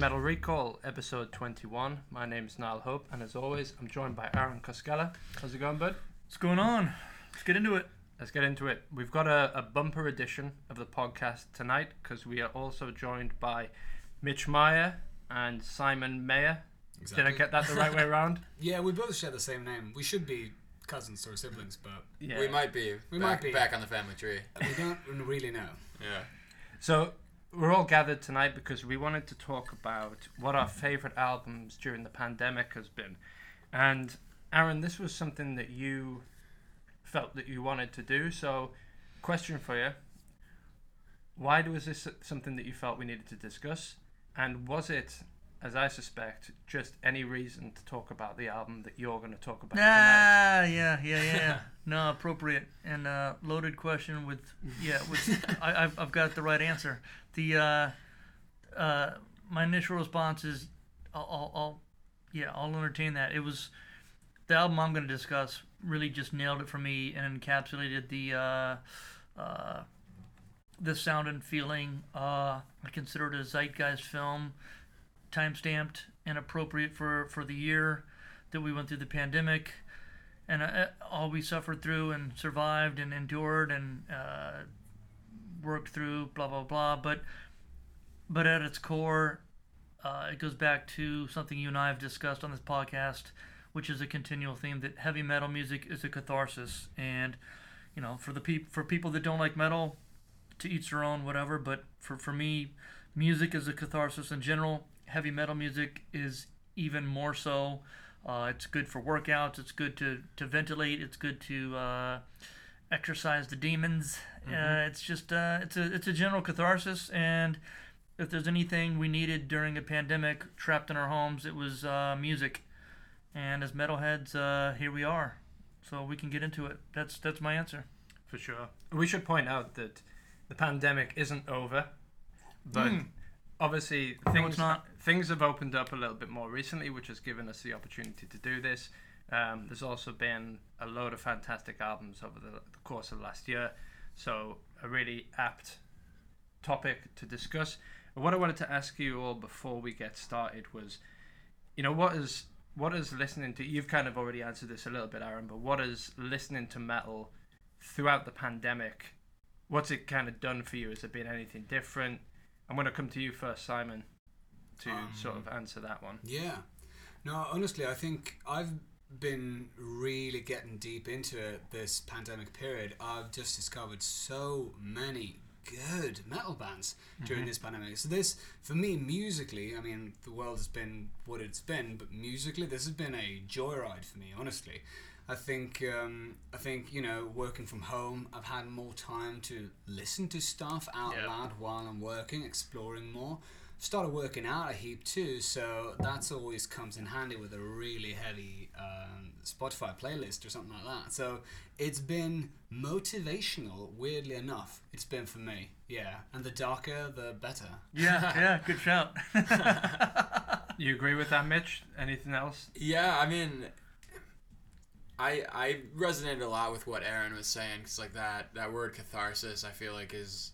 is Metal Recall, episode 21. My name is Niall Hope, and as always, I'm joined by Aaron Koskela. How's it going, bud? What's going on? Let's get into it. Let's get into it. We've got a, a bumper edition of the podcast tonight because we are also joined by Mitch Meyer and Simon Mayer. Exactly. Did I get that the right way around? Yeah, we both share the same name. We should be cousins or siblings, but Yeah. We might be. We back, might be. back on the family tree. we don't really know. Yeah. So we're all gathered tonight because we wanted to talk about what our favorite albums during the pandemic has been. And Aaron, this was something that you felt that you wanted to do. So, question for you: Why was this something that you felt we needed to discuss? And was it, as I suspect, just any reason to talk about the album that you're going to talk about tonight? Ah, yeah, yeah, yeah. no, appropriate and uh, loaded question with yeah. With I, I've I've got the right answer. The uh, uh, my initial response is I'll, I'll, I'll yeah I'll entertain that. It was the album I'm going to discuss really just nailed it for me and encapsulated the uh, uh, the sound and feeling. Uh, I consider it a zeitgeist film, time stamped and appropriate for for the year that we went through the pandemic and uh, all we suffered through and survived and endured and worked through, blah blah blah. But but at its core, uh, it goes back to something you and I have discussed on this podcast, which is a continual theme that heavy metal music is a catharsis. And you know, for the peop- for people that don't like metal, to each their own, whatever. But for for me, music is a catharsis in general. Heavy metal music is even more so. Uh, it's good for workouts. It's good to, to ventilate. It's good to uh, exercise the demons. Uh, it's just uh, it's a it's a general catharsis. And if there's anything we needed during a pandemic, trapped in our homes, it was uh, music. And as metalheads, uh, here we are. So we can get into it. That's that's my answer. For sure. We should point out that the pandemic isn't over, but obviously things not. things have opened up a little bit more recently, which has given us the opportunity to do this. Um, there's also been a load of fantastic albums over the, the course of the last year, so a really apt topic to discuss. What I wanted to ask you all before we get started was, you know, what is what is listening to? You've kind of already answered this a little bit, Aaron, but what is listening to metal throughout the pandemic? What's it kind of done for you? Has it been anything different? I'm going to come to you first, Simon, to Um, sort of answer that one. Yeah. No, honestly, I think I've been really getting deep into it this pandemic period. I've just discovered so many good metal bands during this pandemic. So this, for me, musically, I mean, the world has been what it's been, but musically, this has been a joyride for me. Honestly, I think, um, I think you know, working from home, I've had more time to listen to stuff out Yeah. loud while I'm working, exploring more. Started working out a heap too, so that's always comes in handy with a really heavy um, Spotify playlist or something like that. So it's been motivational, weirdly enough. It's been for me, yeah. And the darker, the better. Yeah, yeah, good shout. You agree with that, Mitch? Anything else? Yeah, I mean, I I resonated a lot with what Aaron was saying because like that that word catharsis, I feel like is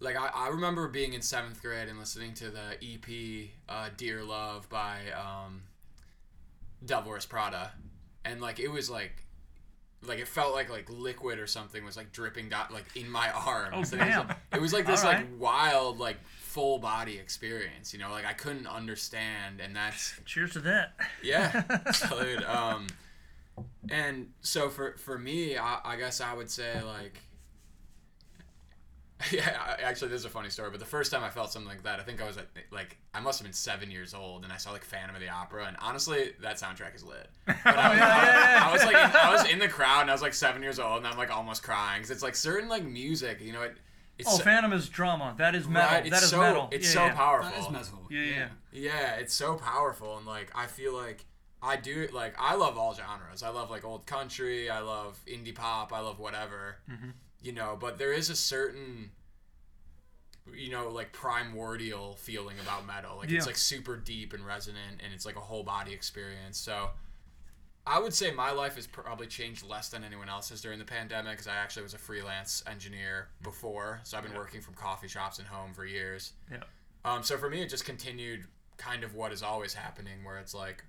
like I, I remember being in seventh grade and listening to the EP uh, "Dear Love" by um, Devil Wears Prada, and like it was like like it felt like like liquid or something was like dripping down like in my arms. Oh, And it was, like, it was like this Alright. like wild like full body experience. You know, like I couldn't understand, and that's Cheers to that. yeah, salute. Um, and so for for me, I, I guess I would say like, yeah. Actually, this is a funny story. But the first time I felt something like that, I think I was at, like I must have been seven years old, and I saw like Phantom of the Opera, and honestly, that soundtrack is lit. But I, was, I, was like, I was in the crowd, and I was like seven years old, and I'm like almost crying because it's like certain like music, you know, it. It's Oh, so- Phantom is drama. That is metal. right, it's that is so metal. it's yeah, so yeah. powerful. That is metal. Yeah, yeah. Yeah, it's so powerful, and like I feel like I do like I love all genres. I love like old country. I love indie pop. I love whatever. Mm-hmm. You know, but there is a certain you know like primordial feeling about metal. Like Yeah. it's like super deep and resonant, and it's like a whole body experience. So. I would say my life has probably changed less than anyone else's during the pandemic because I actually was a freelance engineer before. So I've been working from coffee shops and home for years. Yeah. Um, so for me, it just continued kind of what is always happening, where it's like,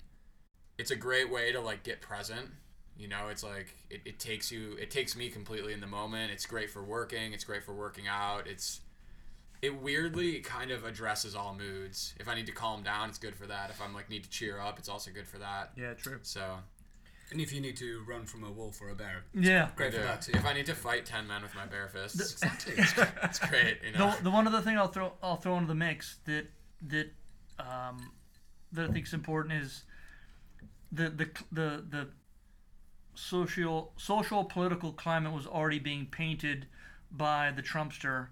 it's a great way to like get present. You know, it's like it, it takes you, it takes me completely in the moment. It's great for working. It's great for working out. It's it weirdly kind of addresses all moods. If I need to calm down, it's good for that. If I'm like need to cheer up, it's also good for that. Yeah, true. So And if you need to run from a wolf or a bear, Yeah. great for that too. if I need to fight ten men with my bare fists, exactly. it's great. You know. The, the one other thing I'll throw I'll throw into the mix that that um, that I think is important is the the the the social social political climate was already being painted by the Trumpster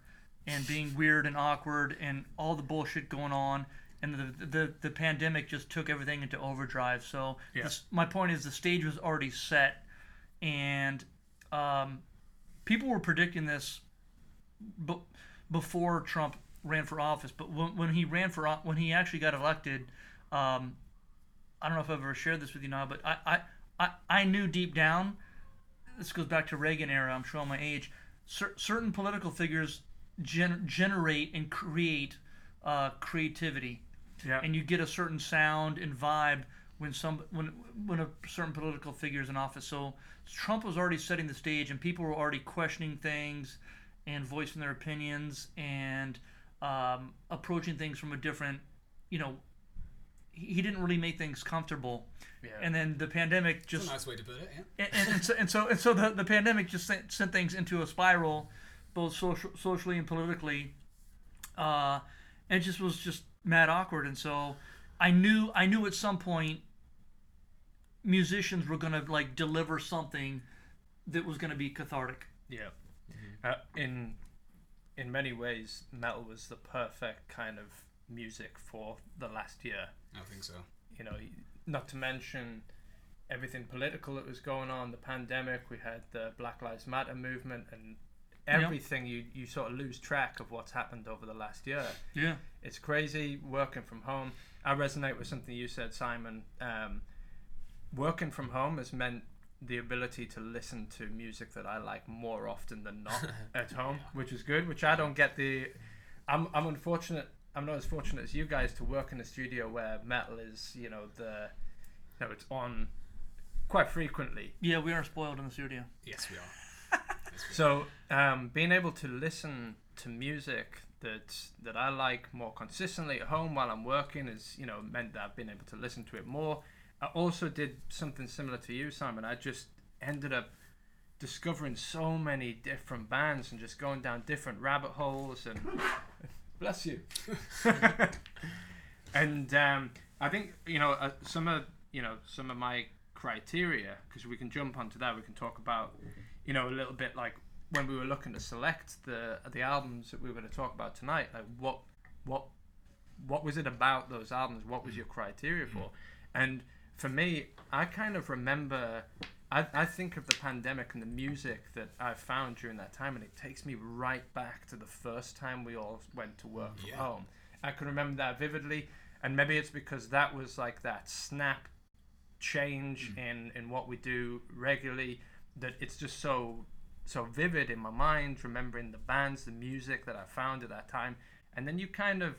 and being weird and awkward and all the bullshit going on. And the the, the pandemic just took everything into overdrive. So Yeah. this, my point is the stage was already set. And um, people were predicting this b- before Trump ran for office, but when, when he ran for when he actually got elected, um, I don't know if I've ever shared this with you now, but I, I, I, I knew deep down. This goes back to Reagan era. I'm showing my age. Cer- certain political figures gen- generate and create uh, creativity, Yeah. and you get a certain sound and vibe when some when when a certain political figure is in office. So Trump was already setting the stage, and people were already questioning things and voicing their opinions and um, approaching things from a different, you know, he he didn't really make things comfortable. Yeah. And then the pandemic That's just a nice way to put it. Yeah. and, and, and so and so and so the, the pandemic just sent, sent things into a spiral, both social, socially and politically. Uh, and it just was just mad awkward. And so I knew I knew at some point musicians were gonna like deliver something that was gonna be cathartic. Yeah. Uh, in in many ways, metal was the perfect kind of music for the last year. I think so. You know, not to mention everything political that was going on, the pandemic. We had the Black Lives Matter movement, and everything. You you sort of lose track of what's happened over the last year. Yeah. It's crazy working from home. I resonate with something you said, Simon. Um, working from home has meant the ability to listen to music that I like more often than not at home, which is good. Which I don't get the. I'm I'm unfortunate. I'm not as fortunate as you guys to work in a studio where metal is, you know, the, you know, it's on quite frequently. Yeah, we are spoiled in the studio. Yes, we are. So um, being able to listen to music that that I like more consistently at home while I'm working is you know meant that I've been able to listen to it more. I also did something similar to you, Simon. I just ended up discovering so many different bands and just going down different rabbit holes and bless you. and um, I think you know uh, some of you know some of my criteria because we can jump onto that. We can talk about you know a little bit like when we were looking to select the the albums that we were going to talk about tonight. Like what what what was it about those albums? What was your criteria for? And for me, I kind of remember. I, I think of the pandemic and the music that I found during that time, and it takes me right back to the first time we all went to work from home. I can remember that vividly, and maybe it's because that was like that snap change mm. in in what we do regularly that it's just so so vivid in my mind remembering the bands the music that i found at that time. And then you kind of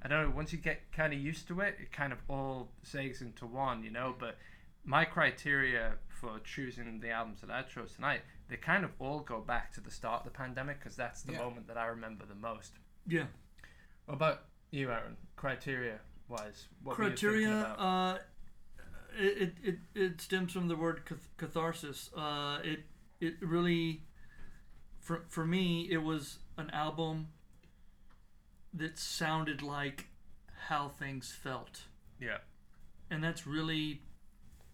i don't know once you get kind of used to it it kind of all sags into one you know mm. but my criteria for choosing the albums that i chose tonight they kind of all go back to the start of the pandemic because that's the Yeah. moment that i remember the most Yeah. what about you aaron criteria wise what were you thinking criteria about? uh it, it, it, it stems from the word cath- catharsis uh it it really for for me it was an album that sounded like how things felt yeah and that's really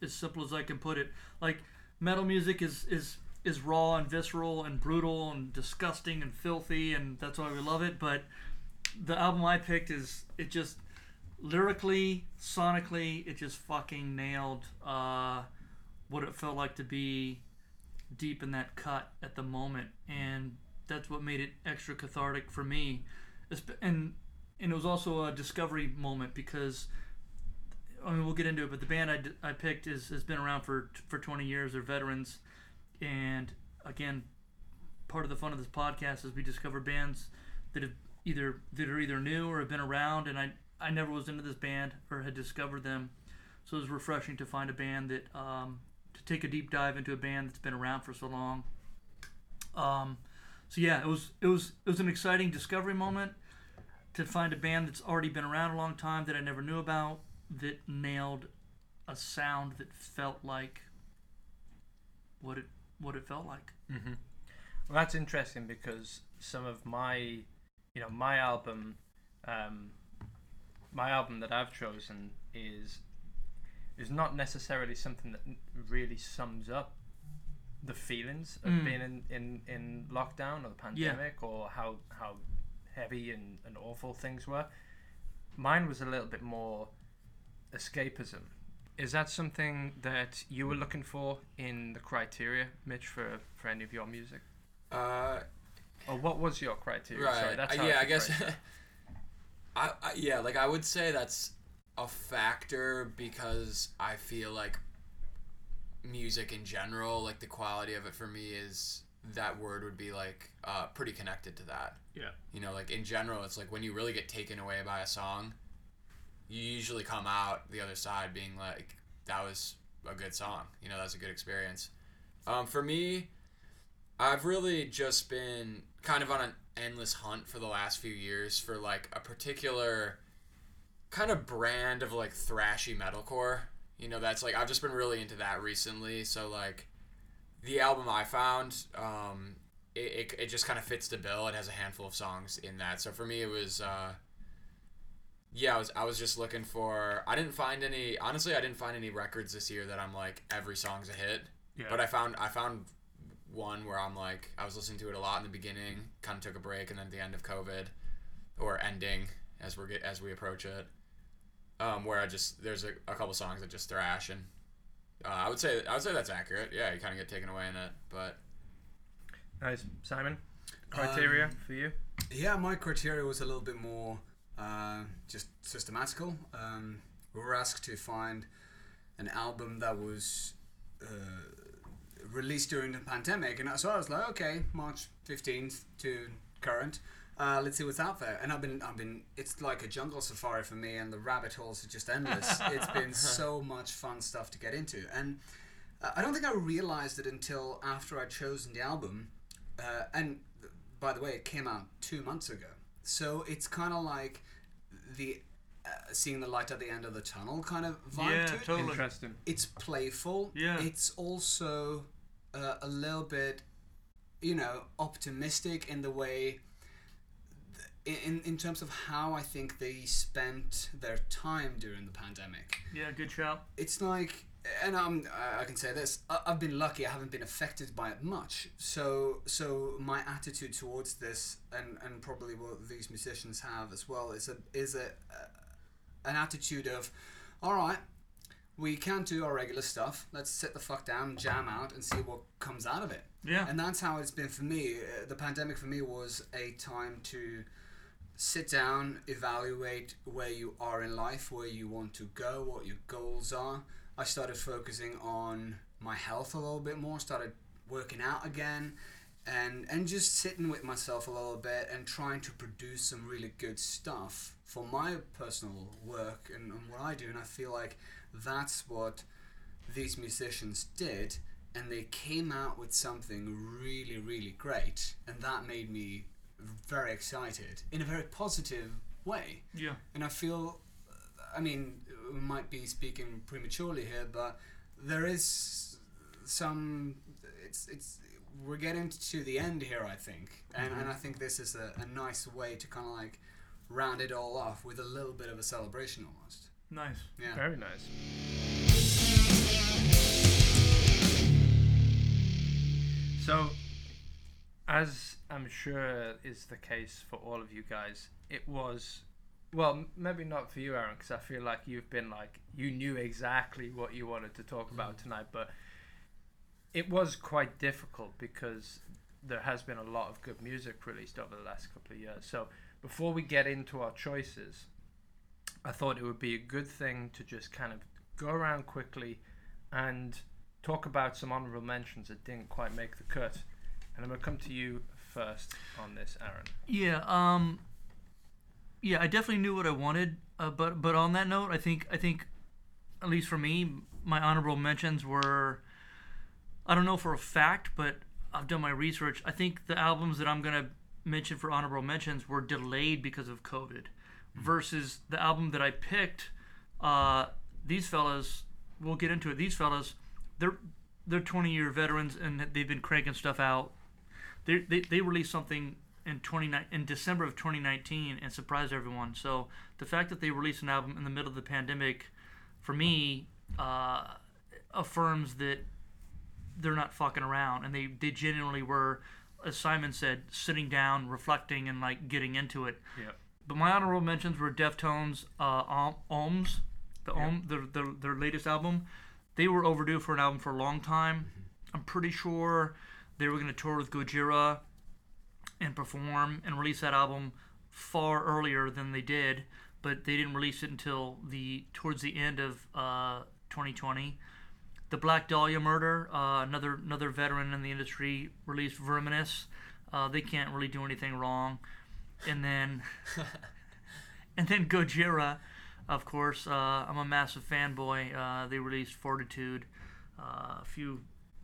as simple as I can put it. Like metal music is is is raw and visceral and brutal and disgusting and filthy, and that's why we love it. But the album I picked is it just lyrically, sonically, it just fucking nailed uh, what it felt like to be deep in that cut at the moment, and that's what made it extra cathartic for me. And and it was also a discovery moment because I mean, we'll get into it, but the band I, d- I picked is has been around for for 20 years. They're veterans, and again, part of the fun of this podcast is we discover bands that have either that are either new or have been around, and I I never was into this band or had discovered them, so it was refreshing to find a band that um, to take a deep dive into a band that's been around for so long. Um, so yeah, it was it was it was an exciting discovery moment to find a band that's already been around a long time that I never knew about that nailed a sound that felt like what it what it felt like. Mm-hmm. Well, that's interesting because some of my, you know, my album, um, my album that I've chosen is is not necessarily something that really sums up the feelings of Mm. being in, in, in lockdown or the pandemic or how how heavy and, and awful things were. Mine was a little bit more escapism. Is that something that you were looking for in the criteria, Mitch, for, for any of your music? Uh, Or what was your criteria? right. Sorry, that's Uh, how yeah, I should guess. I, I yeah, like I would say that's a factor because I feel like music in general, like the quality of it for me is that word would be like uh, pretty connected to that. Yeah. You know, like in general, it's like when you really get taken away by a song, you usually come out the other side being like, that was a good song. You know, that's a good experience. Um, for me, I've really just been kind of on an endless hunt for the last few years for like a particular kind of brand of like thrashy metalcore. You know, that's like I've just been really into that recently. So like the album I found, um, it, it, it just kind of fits the bill. It has a handful of songs in that. So for me, it was. Uh, yeah, I was I was just looking for. I didn't find any. Honestly, I didn't find any records this year that I'm like every song's a hit. Yeah. But I found I found one where I'm like I was listening to it a lot in the beginning, kind of took a break, and then at the end of COVID, or ending as we're get, as we approach it, um, where I just there's a, a couple songs that just thrash, and uh, I would say I would say that's accurate. Yeah, you kind of get taken away in it, but Nice. Simon, criteria Um, for you? Yeah, my criteria was a little bit more uh, just systematical. Um, we were asked to find an album that was uh, released during the pandemic, and so I was like, okay, March fifteenth to current. Uh, let's see what's out there. And I've been, I've been. It's like a jungle safari for me, and the rabbit holes are just endless. it's been so much fun stuff to get into, and uh, I don't think I realized it until after I'd chosen the album. Uh, and by the way, it came out two months ago. So it's kind of like the uh, seeing the light at the end of the tunnel kind of vibe Yeah, to it. totally. Interesting. It's playful. Yeah. It's also uh, a little bit, you know, optimistic in the way. th- In, in terms of how I think they spent their time during the pandemic Yeah, good shout. it's like and I'm, I can say this I've been lucky I haven't been affected by it much so so my attitude towards this and and probably what these musicians have as well is a is a uh, an attitude of all right we can't do our regular stuff let's sit the fuck down jam out and see what comes out of it Yeah. and that's how it's been for me. Uh, The pandemic for me was a time to sit down, evaluate where you are in life, where you want to go, what your goals are. I started focusing on my health a little bit more, started working out again, and and just sitting with myself a little bit and trying to produce some really good stuff for my personal work and, and what I do. And I feel like that's what these musicians did and they came out with something really really great and that made me very excited in a very positive way Yeah. and i feel i mean we might be speaking prematurely here but there is some it's it's we're getting to the end here i think and, and mm-hmm. i think this is a, a nice way to kind of like round it all off with a little bit of a celebration almost Nice. yeah Very nice. So, as I'm sure is the case for all of you guys, it was, well, maybe not for you, Aaron, because I feel like you've been like, you knew exactly what you wanted to talk about tonight, but it was quite difficult because there has been a lot of good music released over the last couple of years. So, before we get into our choices, I thought it would be a good thing to just kind of go around quickly and talk about some honorable mentions that didn't quite make the cut. And I'm going to come to you first on this, Aaron. Yeah. Um, yeah, I definitely knew what I wanted. Uh, but but on that note, I think I think, at least for me, my honorable mentions were. I don't know for a fact, but I've done my research. I think the albums that I'm gonna mention for honorable mentions were delayed because of COVID, versus the album that I picked. Uh, these fellas, we'll get into it. These fellas, they're they're 20 year veterans and they've been cranking stuff out. They they, they released something in 29 in December of 2019 and surprised everyone. So the fact that they released an album in the middle of the pandemic, for me, uh, affirms that they're not fucking around and they they genuinely were, as Simon said, sitting down, reflecting, and like getting into it. Yeah. But my honorable mentions were Deftones, uh, Ohms, the Yeah. Ohm, their, their their latest album. They were overdue for an album for a long time. I'm pretty sure they were going to tour with Gojira and perform and release that album far earlier than they did, but they didn't release it until the towards the end of uh, 2020. The Black Dahlia Murder, uh, another another veteran in the industry, released Verminous. Uh, they can't really do anything wrong. And then, and then Gojira, of course. Uh, I'm a massive fanboy. Uh, they released Fortitude uh, a few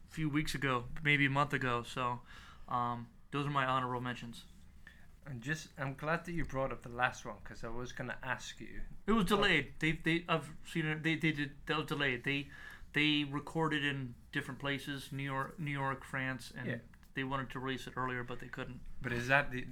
few weeks ago, maybe a month ago. So, um, those are my honorable mentions. And just, I'm glad that you brought up the last one because I was going to ask you. It was delayed. They they I've seen it. They they did that was delayed. They they recorded in different places, New York, New York, France, and Yeah. they wanted to release it earlier, but they couldn't. But is that the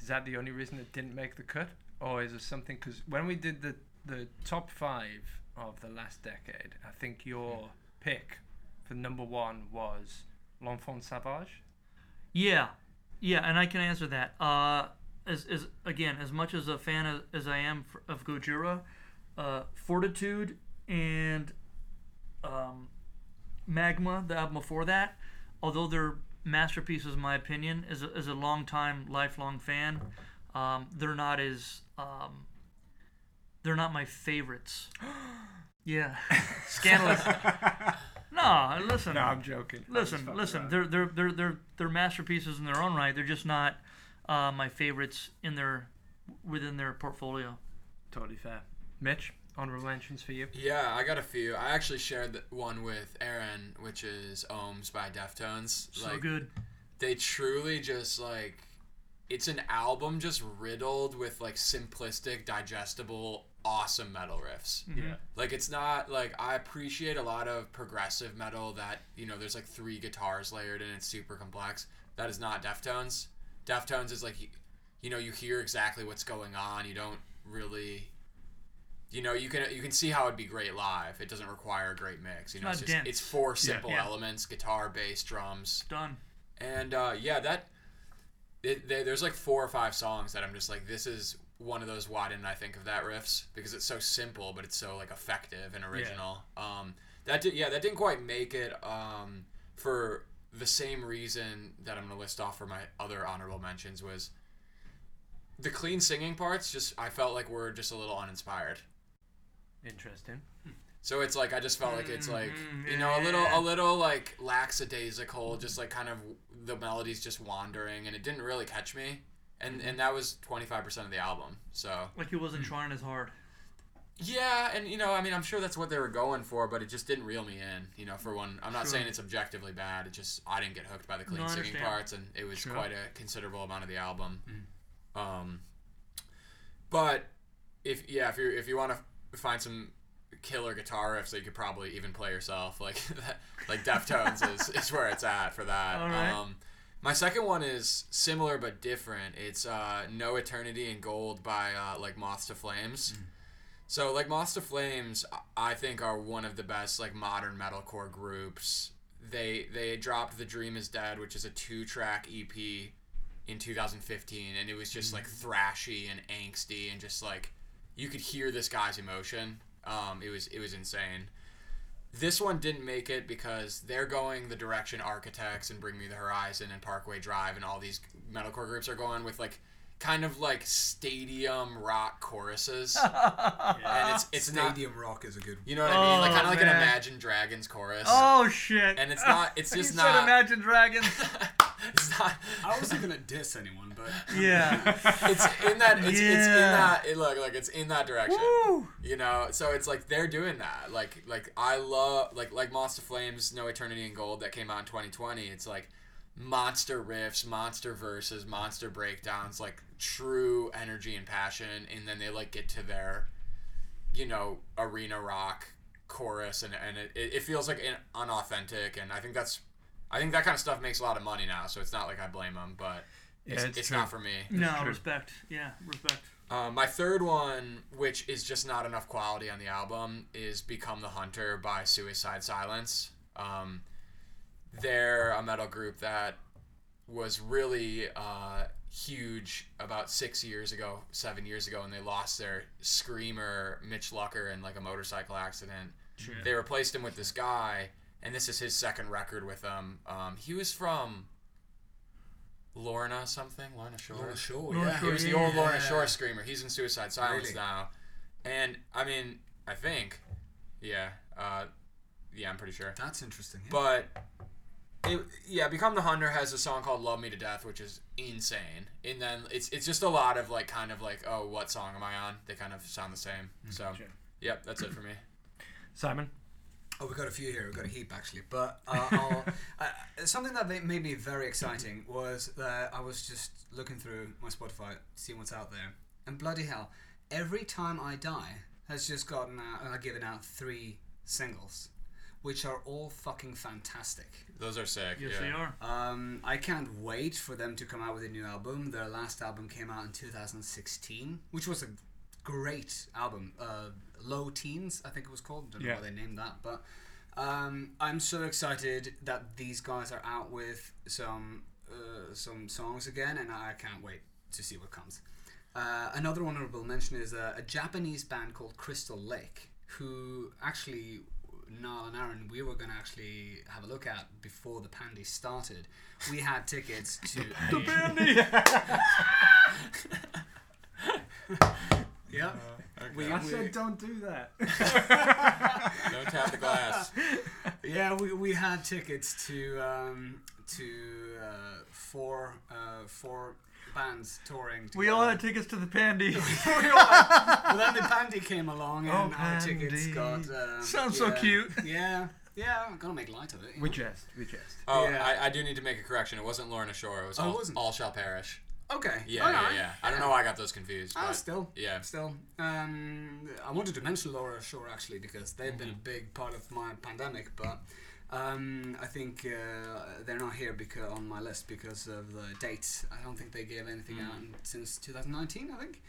is that the only reason it didn't make the cut, or is it something? Because when we did the the top five of the last decade, I think your pick for number one was L'Enfant Sauvage. Yeah, yeah, and I can answer that. Uh, as, as again, as much as a fan of, as I am of Gojira, uh, Fortitude and um, Magma, the album before that, although they're masterpieces in my opinion, as a, as a long time, lifelong fan, um, they're not as um, they're not my favorites. yeah, scandalous. no, listen. No, I'm joking. Listen, listen. They're they're they're they're they're masterpieces in their own right. They're just not uh, my favorites in their within their portfolio. totally fair. Mitch, honorable mentions for you. Yeah, I got a few. I actually shared one with Aaron, which is Ohms by Deftones. So like good. they truly just like it's an album just riddled with like simplistic, digestible, awesome metal riffs. Yeah. Like it's not like I appreciate a lot of progressive metal that you know there's like three guitars layered and it's super complex. That is not Deftones. Deftones is like you, you know you hear exactly what's going on. You don't really you know you can you can see how it'd be great live. It doesn't require a great mix. You know not it's just it's four simple Yeah. elements: guitar, bass, drums. Done. And uh, yeah, that it, they, there's like four or five songs that I'm just like, this is one of those. Why didn't I think of that riffs? Because it's so simple, but it's so like effective and original. Um, that did yeah, that didn't quite make it. Um, for the same reason that I'm gonna list off for my other honorable mentions was the clean singing parts. Just I felt like were just a little uninspired. Interesting. So it's like I just felt like it's like Mhm, you know a little a little like lackadaisical, just like kind of the melodies just wandering, and it didn't really catch me. And and that was twenty five percent of the album. So Like he wasn't trying as hard. yeah, and you know I mean I'm sure that's what they were going for, but it just didn't reel me in. You know, for one, I'm not Sure. saying it's objectively bad. It just I didn't get hooked by the clean No, singing parts, and it was Sure. quite a considerable amount of the album. Um, but if yeah, if you if you want to find some killer guitar riffs that you could probably even play yourself, like like Deftones is, is where it's at for that. Right. Um, my second one is similar but different. It's uh, No Eternity in Gold by uh, like Moths to Flames. So like Moths to Flames, I think are one of the best like modern metalcore groups. They they dropped The Dream Is Dead, which is a two track EP in 2015, and it was just like thrashy and angsty and just like you could hear this guy's emotion. Um, it was it was insane. This one didn't make it because they're going the direction Architects and Bring Me the Horizon and Parkway Drive and all these metalcore groups are going with like kind of like stadium rock choruses. and it's it's not Stadium Rock is a good. One. You know what I mean? Like Oh, kind of like an man. Imagine Dragons chorus. Oh shit! And it's not- it's You just said not- Imagine Dragons. it's not. I wasn't gonna diss anyone, but Yeah. It's in that. It's, it's in Yeah. that. It, look, like it's in that direction. Woo! You know, so it's like they're doing that. Like, like I love like like Moths to Flames, No Eternity in Gold that came out in 2020. It's like monster riffs, monster verses, monster breakdowns, like true energy and passion, and then they like get to their, you know, arena rock chorus, and and it, it feels like unauthentic, and I think that's. I think that kind of stuff makes a lot of money now, so it's not like I blame them, but it's, Yeah, it's, it's true. not for me. No, respect. Yeah, respect. Uh, my third one, which is just not enough quality on the album, is "Become the Hunter" by Suicide Silence. Um, they're a metal group that was really uh, huge about six years ago, seven years ago, and they lost their screamer Mitch Lucker in like a motorcycle accident. They replaced him with this guy, and this is his second record with them. Um, he was from Lorna something, Lorna Shore. Lorna Shore, Lorna yeah. He was the Yeah. old Lorna Shore screamer. He's in Suicide Silence Really? now, and I mean, I think, yeah, uh, yeah, I'm pretty sure. That's interesting. Yeah. But it, yeah, Become the Hunter has a song called "Love Me to Death," which is insane. And then it's it's just a lot of like kind of like, oh, what song am I on? They kind of sound the same. So, Sure. yep, that's it for me. Simon. Oh, we've got a few here. We've got a heap actually. But uh, I'll, uh, something that ma- made me very exciting was that I was just looking through my Spotify, seeing what's out there, and bloody hell, every time I die has just gotten out, uh, given out three singles, which are all fucking fantastic. Those are sick. Yes, yeah. they are. Um, I can't wait for them to come out with a new album. Their last album came out in 2016, which was a great album. Uh, Low Teens, I think it was called. Don't know why they named that, but um, I'm so excited that these guys are out with some uh, some songs again, and I can't wait to see what comes. Uh, another honorable mention is a, a Japanese band called Crystal Lake, who actually Niall and Aaron, we were going to actually have a look at before the pandy started. We had tickets to a, yeah. We, I we- said don't do that. Don't tap the glass. yeah, we, we had tickets to um, to uh, four uh, four bands touring. We all had tickets to the Pandy. well, then the pandy came along and Oh, our tickets Pandy. got. Um, Sounds so cute. Yeah, yeah. I'm gonna make light of it. we know. jest. We jest. Oh, Yeah. I, I do need to make a correction. It wasn't Lorna Shore. It was Oh, it all, wasn't? all Shall Perish. Okay. Yeah, Oh, yeah, alright. yeah. I don't know why I got those confused. Oh, But still. yeah. Still, um, I wanted to mention Lorna Shore actually because they've been a Mm-hmm. big part of my pandemic, but um, I think uh, they're not here because on my list because of the dates. I don't think they gave anything Mm. out since 2019. I think.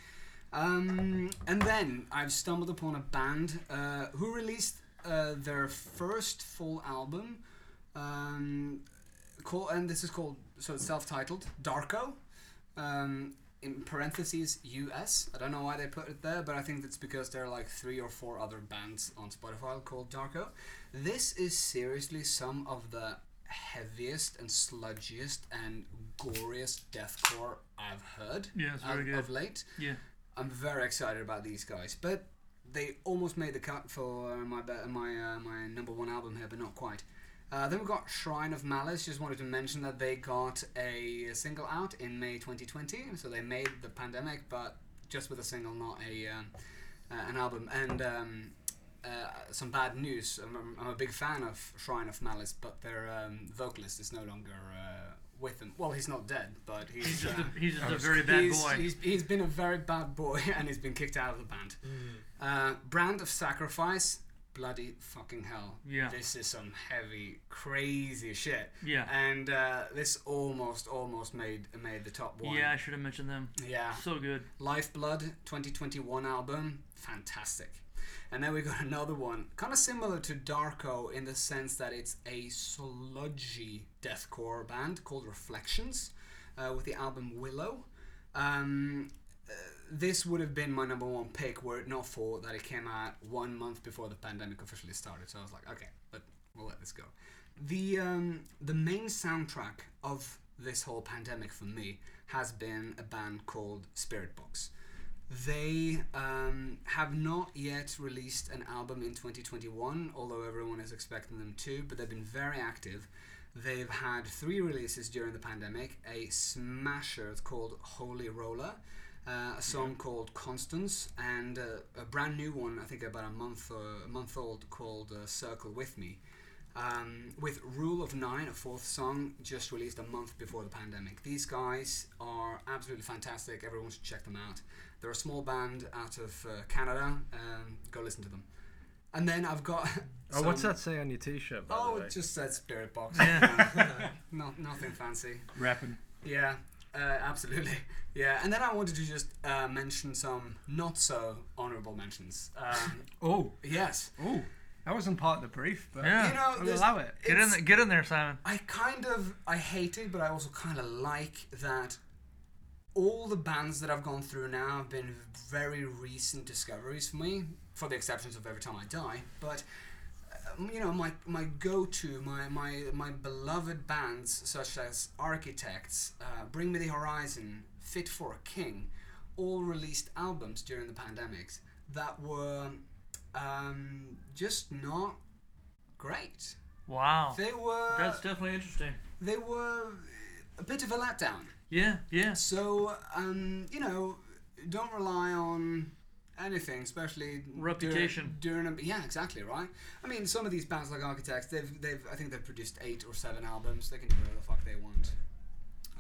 Um, and then I've stumbled upon a band uh, who released uh, their first full album. Um, called, and this is called so it's self-titled Darko. Um, in parentheses US. I don't know why they put it there, but I think that's because there are like three or four other bands on Spotify called Darko. This is seriously some of the heaviest and sludgiest and goriest deathcore I've heard Yeah, of, of late. Yeah. I'm very excited about these guys, but they almost made the cut for my my uh, my number one album here, but not quite. Uh, then we've got Shrine of Malice. Just wanted to mention that they got a single out in May 2020, so they made the pandemic, but just with a single, not a um, uh, an album. And um, uh, some bad news. I'm, I'm a big fan of Shrine of Malice, but their um, vocalist is no longer uh, with them. Well, he's not dead, but he's. He's just uh, a, he's just I a was- very bad he's, boy. He's, he's been a very bad boy and he's been kicked out of the band. Uh, Brand of Sacrifice, bloody fucking hell. Yeah. This is some heavy, crazy shit. Yeah. And uh, this almost, almost made made the top one. Yeah, I should have mentioned them. Yeah. So good. Lifeblood 2021 album, fantastic. And then we got another one, kind of similar to Darko in the sense that it's a sludgy deathcore band called Reflections, uh, with the album Willow. Um, uh, this would have been my number one pick were it not for that it came out one month before the pandemic officially started. So I was like, okay, but we'll let this go. The um, the main soundtrack of this whole pandemic for me has been a band called Spiritbox. They um, have not yet released an album in 2021, although everyone is expecting them to, but they've been very active. They've had three releases during the pandemic. A smasher it's called Holy Roller, uh, a song called Constance, and uh, a brand new one, I think about a month uh, a month old, called uh, Circle with Me. Um, with Rule of Nine, a fourth song, just released a month before the pandemic. These guys are absolutely fantastic. Everyone should check them out. They're a small band out of uh, Canada. Um, go listen to them. And then I've got. Oh, what's that say on your T-shirt? Oh, it just said Spiritbox. Yeah. no, nothing fancy. rapping. Yeah, uh, absolutely. Yeah, and then I wanted to just uh, mention some not so honourable mentions. Um, Oh, yes, oh, that wasn't part of the brief, but Yeah. you know, I'll there's- allow it. Get in, it's- get in there, Simon. I kind of I hate it, but I also kind of like that. All the bands that I've gone through now have been very recent discoveries for me, for the exceptions of Every Time I Die. But um, you know, my my go-to, my my my beloved bands such as Architects, uh, Bring Me the Horizon, Fit for a King, all released albums during the pandemics that were um, just not great. Wow. They were That's definitely interesting. they were a bit of a letdown. Yeah, yeah. So, um, you know, don't rely on anything, especially Reputation. During, during a, yeah, exactly right. I mean, some of these bands like Architects, they've they've I think they've produced eight or seven albums. They can do whatever the fuck they want.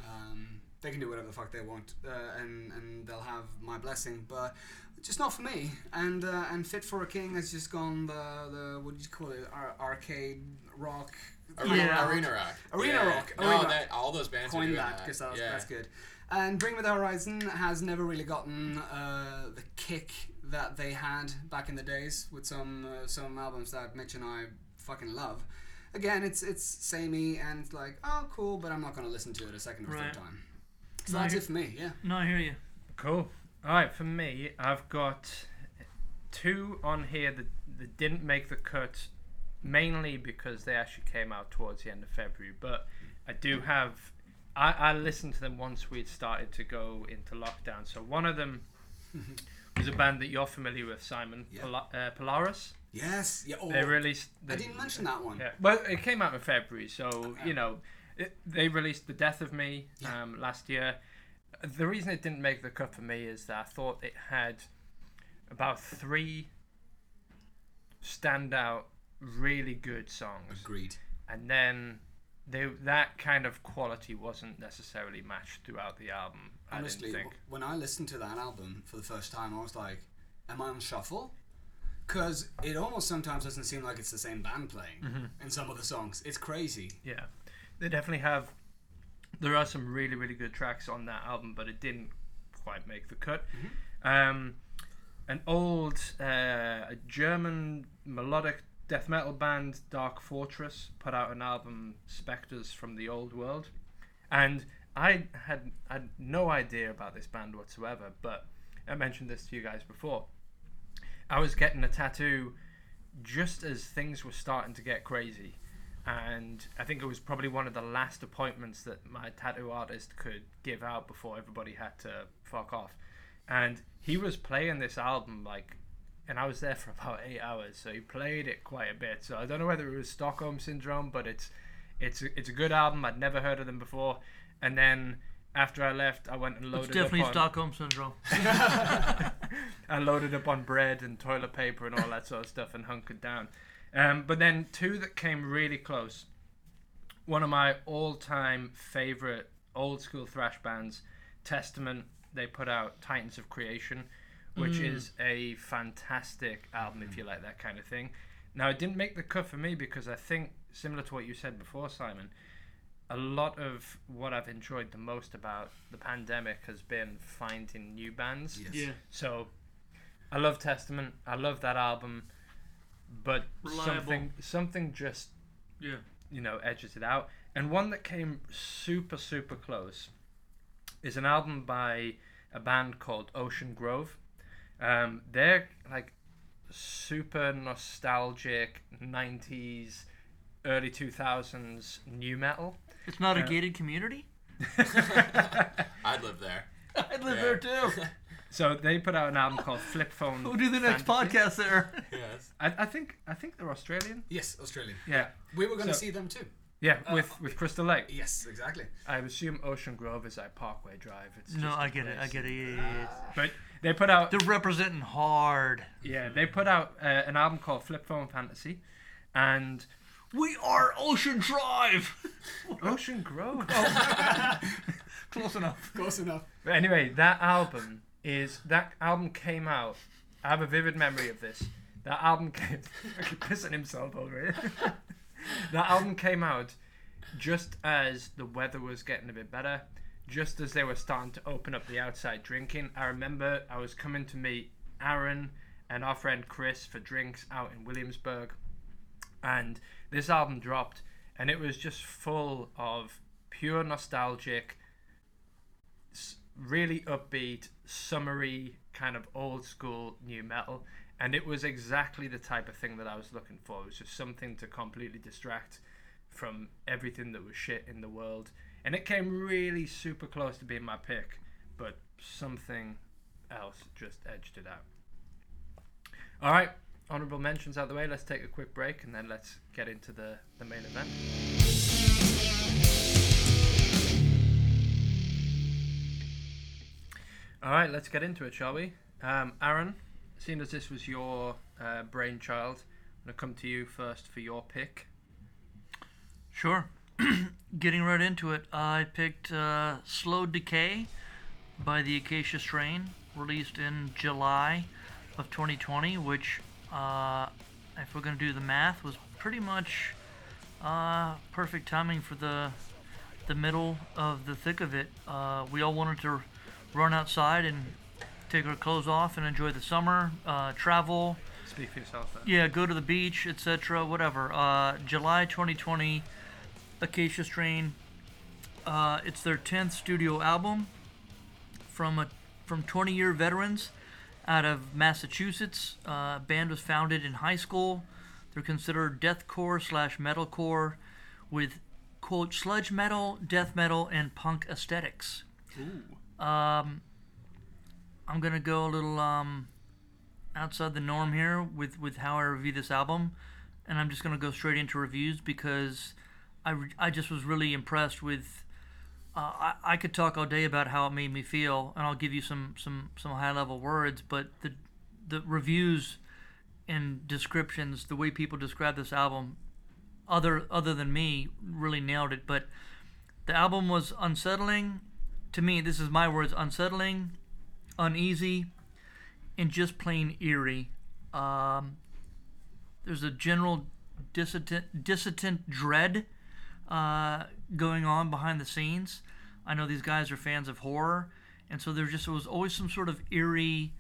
Um, they can do whatever the fuck they want, uh, and and they'll have my blessing. But just not for me. And uh, and Fit for a King has just gone the the what do you call it? Ar- arcade rock. Arena, Yeah. Arena Rock. Arena Yeah. Rock, No, Arena that all those bands are coin that that. because that was- yeah. that's good. And Bring Me the Horizon has never really gotten uh, the kick that they had back in the days with some uh, some albums that Mitch and I fucking love. Again, it's it's samey and it's like oh cool, but I'm not gonna listen to it a second or Right. third time. So No, that's it for me. Yeah. No, I hear you. Cool. All right, for me, I've got two on here that, that didn't make the cut, mainly because they actually came out towards the end of February. But I do have. I, I listened to them once we'd started to go into lockdown. So one of them was a band that you're familiar with, Simon, Yeah. Pol- uh, Polaris. Yes. Yeah. Oh, They released. I didn't mention that one. yeah. Well, it came out in February, so you know, it, they released "The Death of Me" Yeah. um, last year. The reason it didn't make the cut for me is that I thought it had about three standout, really good songs, Agreed. and then they that kind of quality wasn't necessarily matched throughout the album. Honestly, I when I listened to that album for the first time, I was like, "Am I on shuffle?" Because it almost sometimes doesn't seem like it's the same band playing Mm-hmm. in some of the songs. It's crazy. Yeah, they definitely have. There are some really, really good tracks on that album, but it didn't quite make the cut. Um, an old uh, a German melodic death metal band, Dark Fortress, put out an album, Spectres from the Old World, and I had had no idea about this band whatsoever. But I mentioned this to you guys before. I was getting a tattoo just as things were starting to get crazy and I think it was probably one of the last appointments that my tattoo artist could give out before everybody had to fuck off. And he was playing this album like, and I was there for about eight hours, so he played it quite a bit. So I don't know whether it was Stockholm syndrome, but it's it's it's a good album. I'd never heard of them before, and then after I left, I went and It's loaded definitely up on, Stockholm syndrome. I loaded up on bread and toilet paper and all that sort of stuff and hunkered down. Um, but then two that came really close. One of my all-time favorite old school thrash bands, Testament. They put out Titans of Creation, which is a fantastic album if you like that kind of thing. Now it didn't make the cut for me because I think similar to what you said before, Simon. A lot of what I've enjoyed the most about the pandemic has been finding new bands. Yes. Yeah. So, I love Testament. I love that album, but Reliable. something something just Yeah. you know edges it out. And one that came super super close is an album by a band called Ocean Grove. Um, they're like super nostalgic '90s, early 2000s nu metal. It's not a gated community? I'd live there. I'd live Yeah. there too. So they put out an album called Flip Phone. We'll do the next Fantasy. podcast there. yes. I, I think I think they're Australian. Yes, Australian. Yeah. We were going to So- see them too. Yeah, with with Crystal Lake. Yes, exactly. I assume Ocean Grove is like Parkway Drive. It's No, just a I get it. I place. get it. Yeah, yeah, yeah. But they put out They're representing hard. yeah they put out uh, an album called Flip Phone Fantasy, and We are Ocean Drive. Ocean Grove. Close enough. Close enough. But anyway, that album is that album came out. I have a vivid memory of this. That album came pissing himself over it. that album came out just as the weather was getting a bit better, just as they were starting to open up the outside drinking. I remember I was coming to meet Aaron and our friend Chris for drinks out in Williamsburg, and this album dropped, and it was just full of pure nostalgic really upbeat, summery, kind of old school nu metal. And it was exactly the type of thing that I was looking for. It was just something to completely distract from everything that was shit in the world. And it came really super close to being my pick, but something else just edged it out. All right, honorable mentions out the way. Let's take a quick break and then let's get into the, the main event. All right, let's get into it, shall we? Um, Aaron, seeing as this was your uh, brainchild, I'm going to come to you first for your pick. Sure. Getting right into it, I picked uh, Slow Decay by the Acacia Strain, released in July of 2020, which, uh, if we're going to do the math, was pretty much uh, perfect timing for the the middle of the thick of it. Uh, we all wanted to run outside and take our clothes off and enjoy the summer, uh, travel, Speak for yourself there. yeah, go to the beach, etc. Whatever. Uh, July 2020, Acacia Strain. Uh, it's their 10th studio album from a from 20 year veterans out of Massachusetts. Uh, band was founded in high school. They're considered deathcore slash metalcore with quote sludge metal, death metal, and punk aesthetics. Um, I'm gonna go a little um, outside the norm here with with how I review this album, and I'm just gonna go straight into reviews because I, re- I just was really impressed with. Uh, I, I could talk all day about how it made me feel, and I'll give you some some some high level words, but the the reviews and descriptions, the way people describe this album, other other than me, really nailed it. But the album was unsettling. To me, this is my words: unsettling, uneasy, and just plain eerie. Um, there's a general dissident, dissident dread uh, going on behind the scenes. I know these guys are fans of horror, and so there just was always some sort of eerie,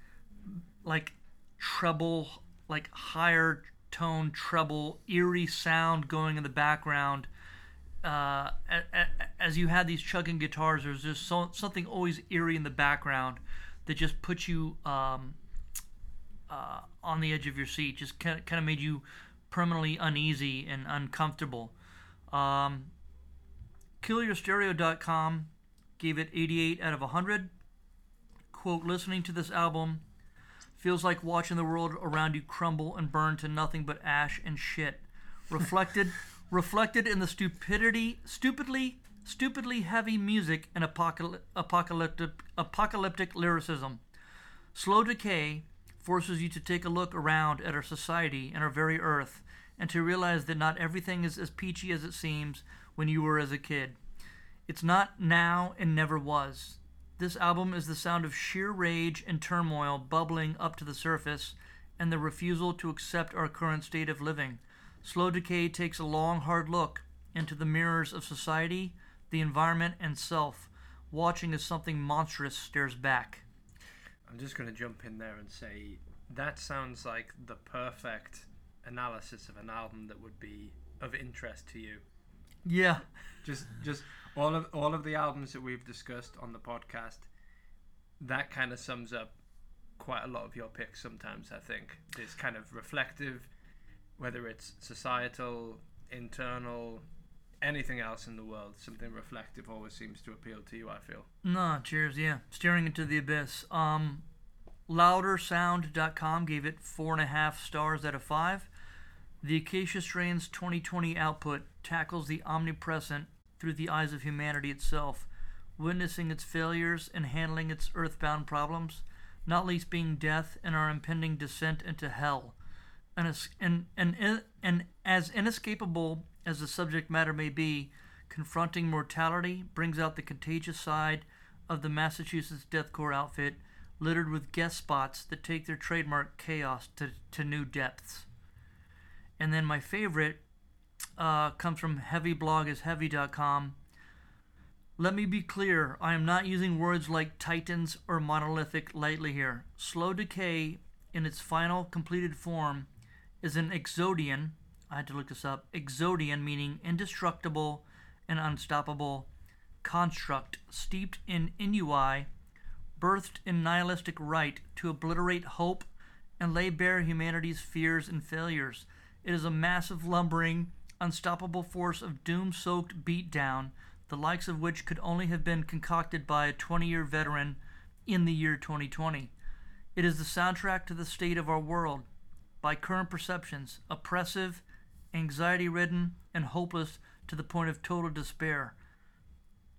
like treble, like higher tone treble, eerie sound going in the background. Uh, as you had these chugging guitars, there's just so, something always eerie in the background that just put you um, uh, on the edge of your seat. Just kind of, kind of made you permanently uneasy and uncomfortable. Um, KillYourStereo.com gave it 88 out of 100. Quote, listening to this album feels like watching the world around you crumble and burn to nothing but ash and shit. Reflected reflected in the stupidity stupidly stupidly heavy music and apocalyptic apocalyptic apocalyptic lyricism. Slow decay forces you to take a look around at our society and our very earth and to realize that not everything is as peachy as it seems when you were as a kid. It's not now and never was. This album is the sound of sheer rage and turmoil bubbling up to the surface and the refusal to accept our current state of living. Slow Decay takes a long, hard look into the mirrors of society, the environment, and self, watching as something monstrous stares back. I'm just going to jump in there and say that sounds like the perfect analysis of an album that would be of interest to you. Yeah, Just, just all of all of the albums that we've discussed on the podcast. That kind of sums up quite a lot of your picks. Sometimes I think this kind of reflective, whether it's societal, internal, anything else in the world, something reflective always seems to appeal to you. I feel. No, cheers, yeah. Staring into the abyss. Um, loudersound.com gave it four and a half stars out of five. The Acacia Strain's 2020 output tackles the omnipresent through the eyes of humanity itself, witnessing its failures and handling its earthbound problems, not least being death and our impending descent into hell. And, and, and, and as inescapable as the subject matter may be, confronting mortality brings out the contagious side of the Massachusetts deathcore outfit, littered with guest spots that take their trademark chaos to, to new depths. And then my favorite uh, comes from heavyblog.heavy.com. Let me be clear, I am not using words like titans or monolithic lightly here. Slow decay in its final completed form is an exodian. I had to look this up. Exodian meaning indestructible and unstoppable construct steeped in ennui, birthed in nihilistic right to obliterate hope and lay bare humanity's fears and failures. It is a massive, lumbering, unstoppable force of doom soaked beatdown, the likes of which could only have been concocted by a 20 year veteran in the year 2020. It is the soundtrack to the state of our world, by current perceptions, oppressive, anxiety ridden, and hopeless to the point of total despair.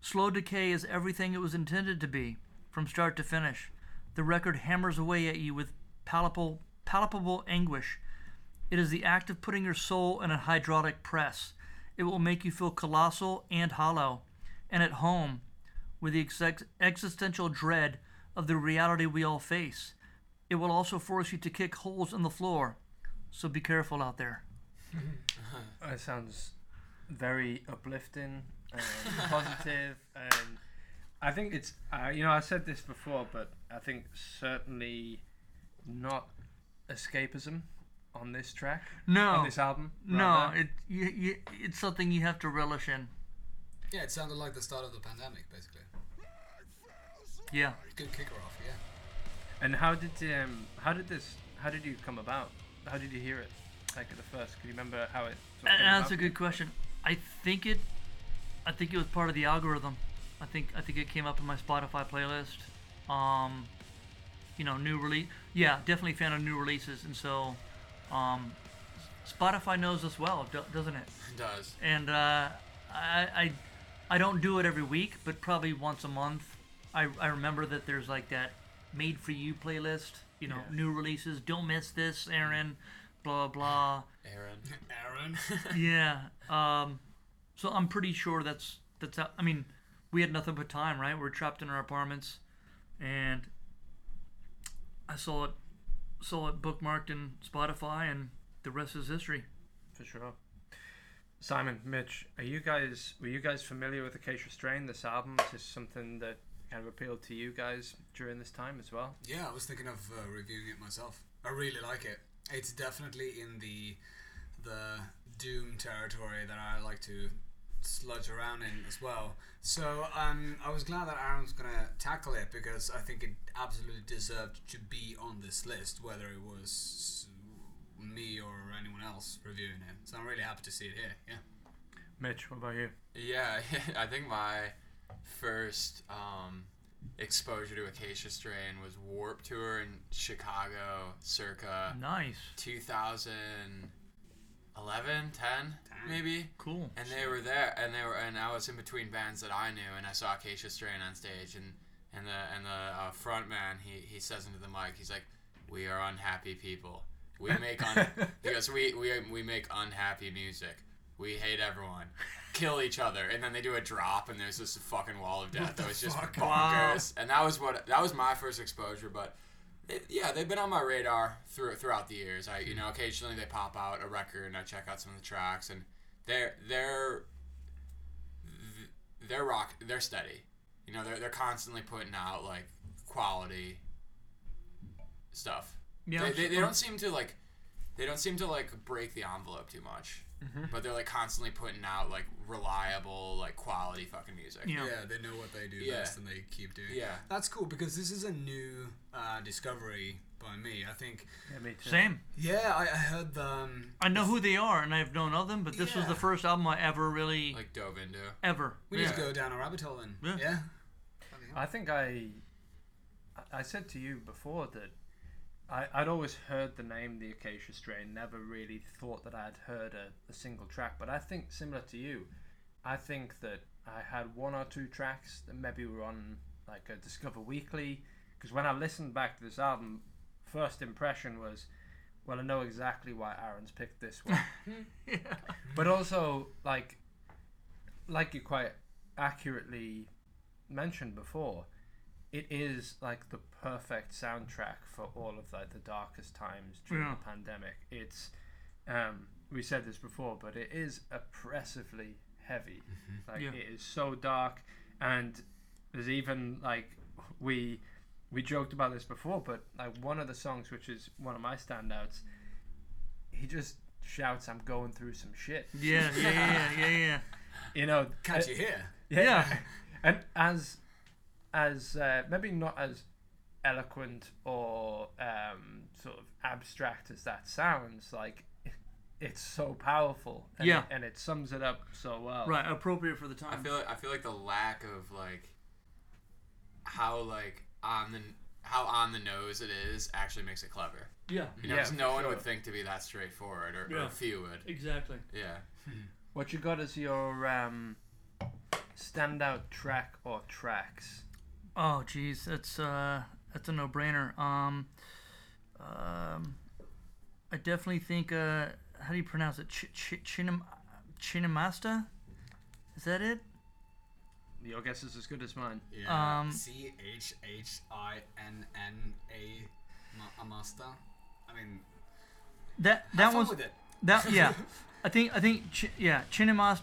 Slow decay is everything it was intended to be, from start to finish. The record hammers away at you with palpable, palpable anguish. It is the act of putting your soul in a hydraulic press. It will make you feel colossal and hollow, and at home, with the ex- existential dread of the reality we all face. It will also force you to kick holes in the floor, so be careful out there. It sounds very uplifting and positive, and I think it's uh, you know I said this before, but I think certainly not escapism on this track no on No, this album. no, it you, you, it's something you have to relish in. Yeah, it sounded like the start of the pandemic, basically. Yeah. Good kicker off, yeah. And how did um how did this how did you come about? How did you hear it? Like at the first, can you remember how it? Sort of And came that's about a good question. I think it, I think it was part of the algorithm. I think I think it came up in my Spotify playlist. Um, you know, new release. Yeah, definitely fan of new releases, and so, um, Spotify knows us well, doesn't it? It does. And uh, I, I, I don't do it every week, but probably once a month. I, I remember that there's like that made for you playlist. You know, Yeah. new releases. Don't miss this, Aaron. Blah blah. Aaron. Aaron. yeah. Um, so I'm pretty sure that's that's. How, I mean, we had nothing but time, right? We're trapped in our apartments, and I saw it, saw it bookmarked in Spotify, and the rest is history. for sure. Simon, Mitch, are you guys were you guys familiar with Acacia Strain? This album is this something that kind of appealed to you guys during this time as well? Yeah, I was thinking of uh, reviewing it myself. I really like it. It's definitely in the the doom territory that I like to sludge around in as well. So um, I was glad that Aaron was gonna tackle it because I think it absolutely deserved to be on this list, whether it was me or anyone else reviewing it. So I'm really happy to see it here. Yeah. Mitch, what about you? Yeah, I think my first um, exposure to Acacia Strain was Warp Tour in Chicago, circa Nice. 2011, 10, maybe. Cool. And they were there, and they were, and I was in between bands that I knew, and I saw Acacia Strain on stage, and and the and the uh, front man, he he says into the mic, he's like, "We are unhappy people. We make un- because we we we make unhappy music. We hate everyone, kill each other, and then they do a drop, and there's this fucking wall of death that was just fuck? bonkers. And that was what that was my first exposure, but. It, yeah, they've been on my radar through, throughout the years. I, you know, occasionally they pop out a record and I check out some of the tracks, and they're they're they're rock they're steady you know they're, they're constantly putting out like quality stuff Yeah. they, they, they don't seem to like they don't seem to like break the envelope too much but they're like constantly putting out like reliable like quality fucking music Yeah. Yeah, they know what they do Yeah. best and they keep doing it. Yeah. That's cool because this is a new uh, discovery by me. I think, Yeah, me too. Same. yeah, I, I heard the. Um, I know who they are, and I've known of them, but this was the first album I ever really like dove into ever. we need yeah. to go down a rabbit hole then. Yeah. Yeah. I think I I said to you before that I, I'd always heard the name the Acacia Strain, never really thought that I'd heard a, a single track. But I think similar to you, I think that I had one or two tracks that maybe were on like a Discover Weekly. Because when I listened back to this album, first impression was, well, I know exactly why Aaron's picked this one. yeah. but also like like you quite accurately mentioned before it is like the perfect soundtrack for all of like the darkest times during Yeah. the pandemic it's um we said this before but it is oppressively heavy like Yeah. it is so dark and there's even like we we joked about this before but like one of the songs which is one of my standouts he just shouts i'm going through some shit Yeah, yeah, yeah, yeah, yeah. you know Can't uh, you hear? Yeah. and as as uh, maybe not as eloquent or um, sort of abstract as that sounds like it's so powerful and Yeah. it, and it sums it up so well Right, appropriate for the time. I time. feel like, I feel like the lack of like how like on the how on the nose it is actually makes it clever. yeah, You know, Yeah, 'cause for no one sure. would think to be that straightforward, or, Yeah. or few would. exactly. Yeah. what you got is your um, standout track or tracks Oh, geez, that's uh, that's a no-brainer. Um, um, I definitely think. Uh, how do you pronounce it? Ch- ch- Chinam- Chhinnamasta? Is that it? your guess is as good as mine Yeah. Um, C H H I N N A ma- a master. I mean, That have that fun one's with it. that yeah. I think I think ch- yeah Chhinnamasta.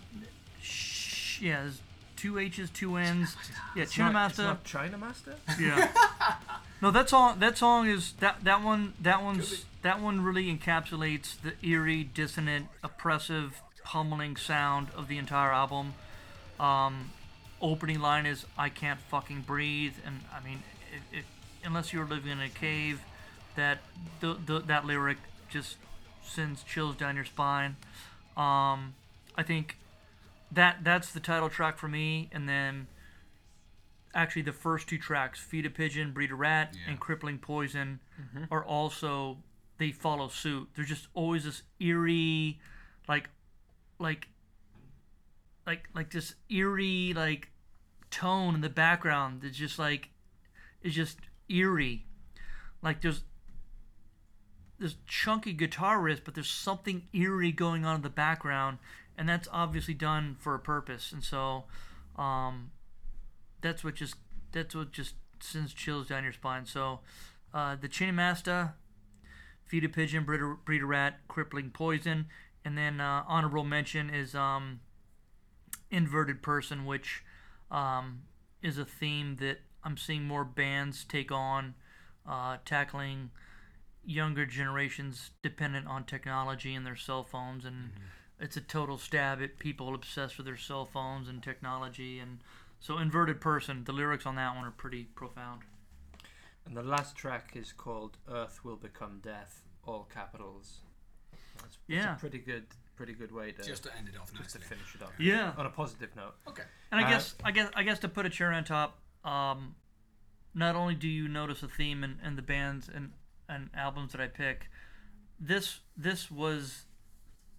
Sh- yeah, there's two H's, two N's. Yeah, It's not- Chhinnamasta. it's not China Master Yeah. no, that song. That song is that that one. That one's that one really encapsulates the eerie, dissonant, oppressive, pummeling sound of the entire album. Um, opening line is "I can't fucking breathe," and I mean, it, it, unless you're living in a cave, that the, the that lyric just sends chills down your spine. Um, I think that that's the title track for me, and then actually the first two tracks, Feed a Pigeon, Breed a Rat, Yeah. and Crippling Poison, mm-hmm. are also they follow suit. There's just always this eerie, like, like, like, like this eerie like tone in the background that's just like, it's just eerie. Like there's this chunky guitar riff, but there's something eerie going on in the background, and that's obviously done for a purpose. And so, um, that's what just that's what just sends chills down your spine. So, uh, the Chhinnamasta, Feed a Pigeon, Breed a, breed a Rat, Crippling Poison, and then uh, honorable mention is um, Inverted Person, which um, is a theme that I'm seeing more bands take on, uh, tackling younger generations dependent on technology and their cell phones and it's a total stab at people obsessed with their cell phones and technology and so inverted person. The lyrics on that one are pretty profound. And the last track is called earth will become death all capitals. That's, that's Yeah. a pretty good pretty good way to Just to end it off just to finish it off. Yeah. On a positive note. Okay. and i Uh, guess i guess i guess to put a cherry on top um not only do you notice a theme in, in the bands and and albums that i pick this this was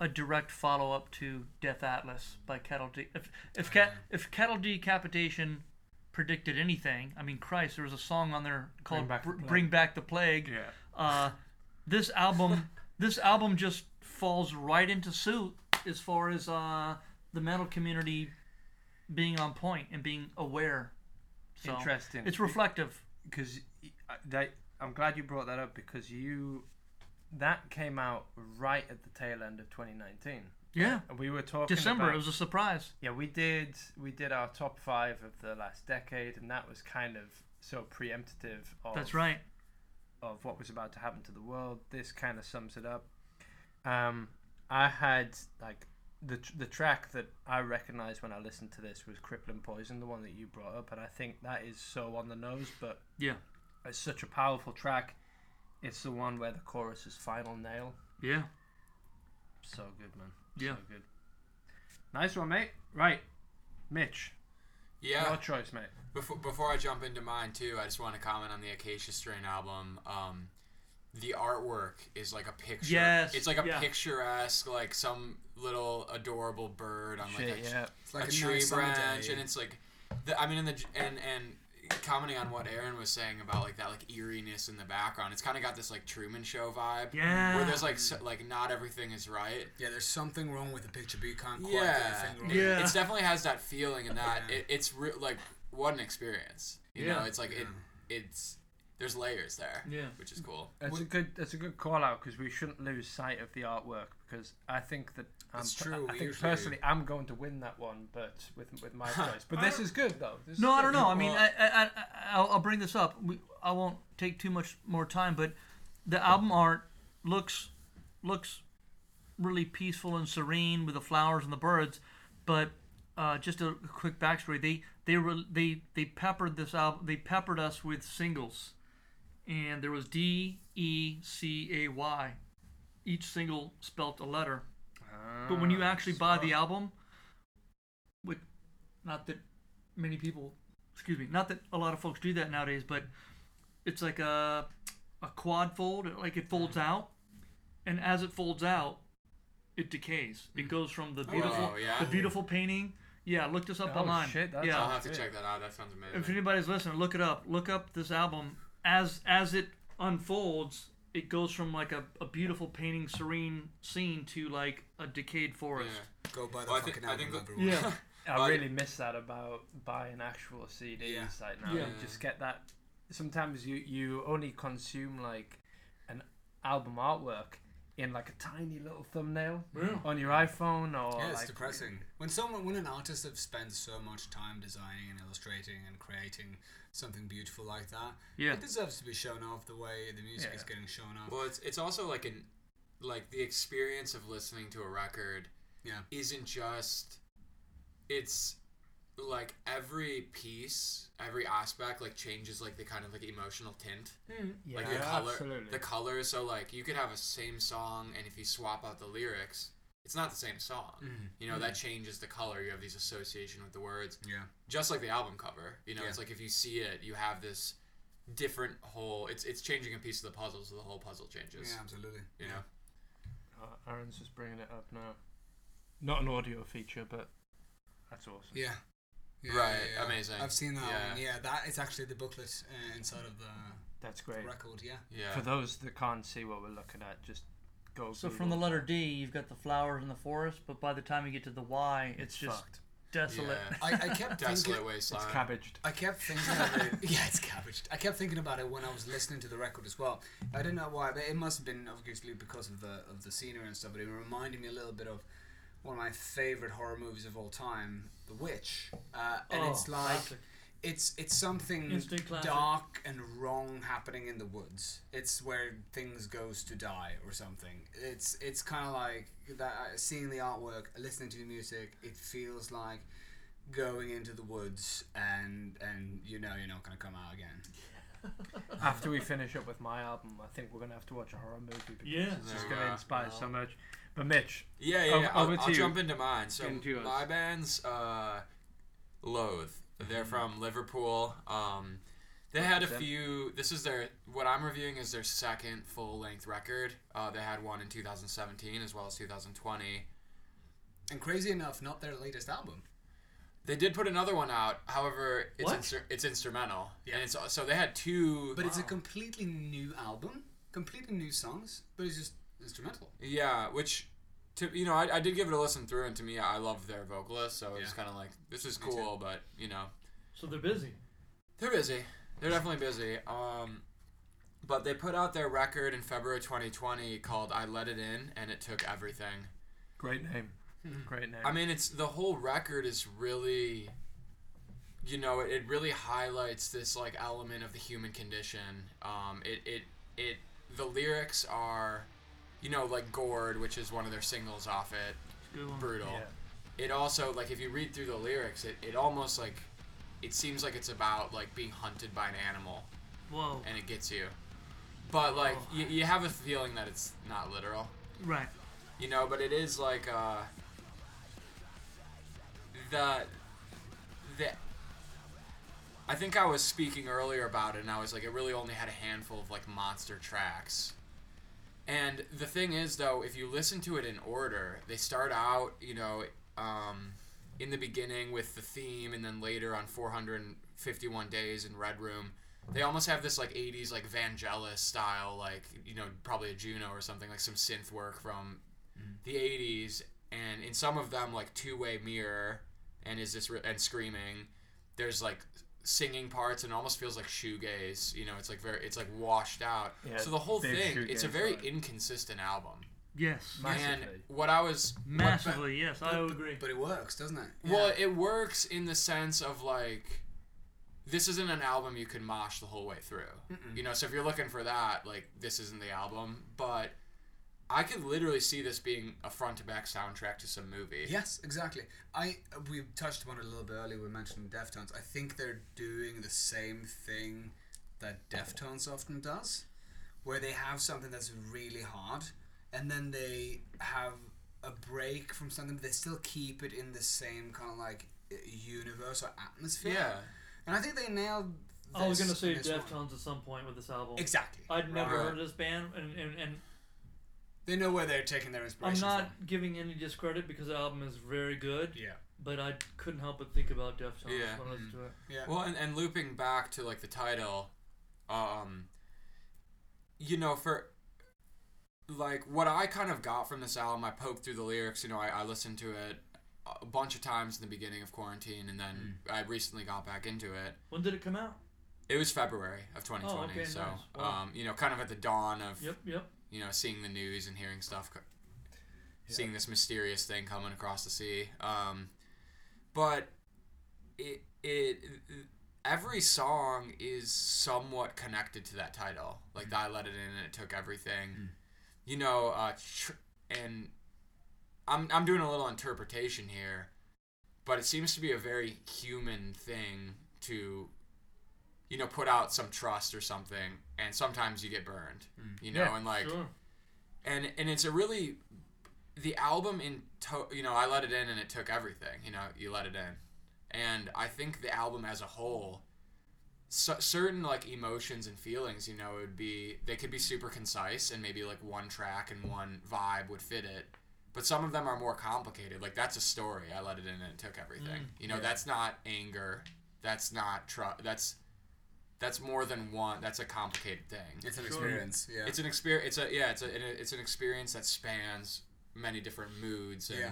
a direct follow up to Death Atlas by Cattle. De- if if Cat if Cattle Decapitation predicted anything, I mean, Christ, there was a song on there called Back the Br- Plague. "Bring Back the Plague." yeah Uh, this album, this album just falls right into suit as far as uh, the metal community being on point and being aware. So interesting it's reflective. because that I'm glad you brought that up because you that came out right at the tail end of 2019. Yeah, And we were talking December. about- It was a surprise. yeah, we did we did our top five of the last decade, and that was kind of so preemptive of That's right. of what was about to happen to the world. This kind of sums it up. Um, I had like the the track that I recognized when I listened to this was "Crippling Poison," the one that you brought up, and I think that is so on the nose, but Yeah. it's such a powerful track. It's the one where the chorus is final nail. Yeah. So good, man. Yeah. So good. Nice one, mate. Right, Mitch. Yeah. Your choice, mate. Before, before I jump into mine too, I just want to comment on the Acacia Strain album. Um, the artwork is like a picture. Yes, It's like a yeah. picturesque, like some little adorable bird on like Shit, a, yeah. It's like a a tree nice branch, and it's like, the, I mean, in the and and commenting on what Aaron was saying about like that like eeriness in the background, it's kind of got this like Truman Show vibe. Yeah. Where there's like so, like not everything is right. Yeah, there's something wrong with the picture, but you can't quite Yeah, get your finger it, it. It's definitely has that feeling, and that Yeah. it, it's re- like what an experience. You Yeah. know, it's like it, it's there's layers there. Yeah. which is cool. That's a good. That's a good call out because we shouldn't lose sight of the artwork because I think that I'm, It's true, I we think personally I'm going to win that one, but with with my choice. But this is good though. This is No, I don't know. I mean, I, I, I, I'll, I'll bring this up. We, I won't take too much more time, but the album art looks looks really peaceful and serene with the flowers and the birds. But uh, just a quick backstory: they they were they they peppered this album. They peppered us with singles, and there was D E C A Y. Each single spelt a letter. But when you Ah, actually buy the album, with not that many people, excuse me, not that a lot of folks do that nowadays, but it's like a a quad fold, like it folds out, and as it folds out, it decays. It goes from the beautiful, Oh, yeah? the beautiful painting. Yeah, look this up Oh, online. shit, that's yeah, I'll have to good. check that out. That sounds amazing. if anybody's listening, look it up. Look up this album as as it unfolds. It goes from like a, a beautiful painting, serene scene to like a decayed forest. Yeah. Go buy the Well, I fucking think- I album, think the- Yeah. I really miss that about buying actual CDs Yeah. like now. Yeah. You just get that. Sometimes you you only consume like an album artwork in like a tiny little thumbnail Yeah. on your iPhone or Yeah, it's like depressing. When someone, when an artist has spent so much time designing and illustrating and creating something beautiful like that, Yeah. it deserves to be shown off the way the music Yeah. is getting shown off. Well, it's it's also like an like the experience of listening to a record Yeah. isn't just it's like every piece, every aspect like changes like the kind of like emotional tint. Mm. yeah, like the color absolutely. the colors so like you could have a same song and if you swap out the lyrics, it's not the same song. Mhm. You know, that changes the color. You have these association with the words. Yeah. Just like the album cover. You know, Yeah. it's like if you see it, you have this different whole it's it's changing a piece of the puzzle so the whole puzzle changes. Yeah, absolutely. You know. Uh, Aaron's just bringing it up now. Not an audio feature, but that's awesome. Yeah. Yeah, Right, yeah, yeah. amazing. I've seen that Yeah. one. Yeah, that is actually the booklet uh, inside of the That's great. record. Yeah. Yeah. For those that can't see what we're looking at, just go. So from the letter D, you've got the flowers in the forest, but by the time you get to the Y, it's, it's just fucked. desolate. Yeah. I, I kept Desolate thinking. wasteland. It's cabbaged. I kept thinking of it. Yeah, it's cabbaged. I kept thinking about it when I was listening to the record as well. I don't know why, but it must have been obviously because of the of the scenery and stuff. But it reminded me a little bit of one of my favorite horror movies of all time, The Witch. Uh, and Oh, it's like classic. It's it's something dark and wrong happening in the woods. It's where things goes to die or something. It's it's kind of like that. uh, Seeing the artwork, listening to the music, it feels like going into the woods and and you know you're not gonna come out again. After we finish up with my album, I think we're gonna have to watch a horror movie because Yeah. it's just gonna go. inspire so much. But Mitch, Yeah, yeah, Over- yeah. I'll, over to I'll you. jump into mine. So Into my band's uh, Loathe. They're from Liverpool. Um, they had a Them. few. This is their. What I'm reviewing is their second full length record. Uh, they had one in 2017 as well as 2020. And crazy enough, not their latest album. They did put another one out. However, it's What? instru- it's instrumental. Yeah. And it's so they had two. But it's a completely new album, completely new songs, but it's just instrumental. Yeah, which, to you know, I, I did give it a listen through, and to me, I love their vocalist, so it's Yeah. kind of like this is Me cool, but you know, So they're busy. they're busy. They're definitely busy. Um, but they put out their record in February 2020 called "I Let It In," and it took everything. great name, great name. I mean, it's the whole record is really, you know, it, it really highlights this like element of the human condition. Um, it it it the lyrics are, you know, like "Gored," which is one of their singles off it. Good one. brutal. Yeah. It also like if you read through the lyrics, it, it almost like it seems like it's about like being hunted by an animal Whoa. and it gets you. But like Oh. you, you have a feeling that it's not literal, Right. you know. But it is like uh, the the. I think I was speaking earlier about it, and I was like, it really only had a handful of like monster tracks, And the thing is, though, if you listen to it in order, they start out, you know, um, in the beginning with the theme, and then later on 451 Days in Red Room, they almost have this like 80s like Vangelis style, like you know, probably a Juno or something, like some synth work from the 80s. And in some of them, like Two Way Mirror, and is this re- and Screaming, there's like singing parts and it almost feels like shoegaze. You know, it's like very, it's like washed out. Yeah, so the whole thing, it's a very vibe. inconsistent album. Yes. Massively. And what I was Massively, yes, I would agree. But it works, doesn't it? well, it works in the sense of like, this isn't an album you can mosh the whole way through. You know, so if you're looking for that, like, this isn't the album. But I could literally see this being a front to back soundtrack to some movie. Yes, exactly. I we touched upon it a little bit earlier. We mentioned Deftones. I think they're doing the same thing that Deftones often does, where they have something that's really hard, and then they have a break from something, but they still keep it in the same kind of like uh, universe or atmosphere. Yeah. and I think they nailed. I was gonna say in one. Deftones at some point with this album. Exactly. I'd never Right. heard of this band, and, and, and They know where they're taking their inspiration. I'm inspiration not giving any discredit because the album is very good. Yeah. But I couldn't help but think about Deftones Yeah. when I listened to it. Yeah. Well, and, and looping back to like the title, um, you know, for like what I kind of got from this album, I poked through the lyrics. You know, I, I listened to it a bunch of times in the beginning of quarantine, and then I recently got back into it. When did it come out? It was February of 2020, Oh, okay, so nice. Wow. um, you know, kind of at the dawn of Yep, yep. You know seeing the news and hearing stuff, co- seeing this mysterious thing coming across the sea. Um, but it it every song is somewhat connected to that title. Like I let it in and it took everything. You know, uh, tr- and I'm I'm doing a little interpretation here, but it seems to be a very human thing to you know put out some trust or something and sometimes you get burned mm. you know Yeah, and like Sure. and and it's a really the album in to, you know I let it in and it took everything you know you let it in. And I think the album as a whole so, certain like emotions and feelings you know it would be they could be super concise and maybe like one track and one vibe would fit it but some of them are more complicated. Like that's a story. I let it in and it took everything. Mm. You know that's not anger. That's not trust that's that's more than one that's a complicated thing It's an Sure. experience. Yeah. it's an experience. It's a yeah. It's a it's an experience that spans many different moods. And, Yeah.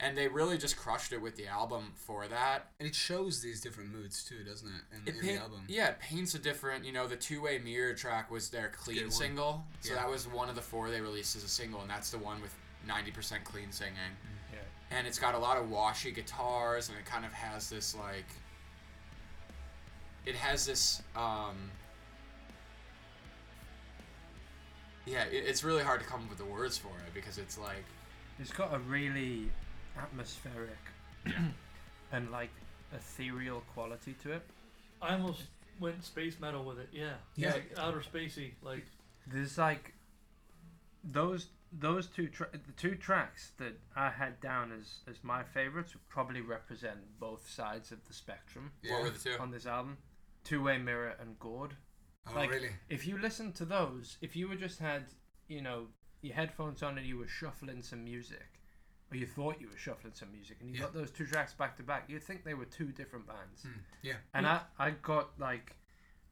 And they really just crushed it with the album for that. and it shows these different moods too, doesn't it? In, It in paint- the album. yeah, it paints a different. You know, the two way mirror track was their clean one. single. So Yeah. that was one of the four they released as a single, and that's the one with ninety percent clean singing. Yeah. And it's got a lot of washy guitars, and it kind of has this like. It has this um. Yeah, it, it's really hard to come up with the words for it because it's like It's got a really atmospheric and like ethereal quality to it. I almost went space metal with it. Yeah. Yeah. Like outer spacey. Like There's like those those two tra- the two tracks that I had down as as my favorites would probably represent both sides of the spectrum Yeah. what were the two? on this album. Two Way Mirror and Gored. Oh, like, really? If you listen to those, if you were just had, you know, your headphones on and you were shuffling some music, or you thought you were shuffling some music, and you Yeah. got those two tracks back to back, you'd think they were two different bands. Hmm. Yeah. And I, I got like,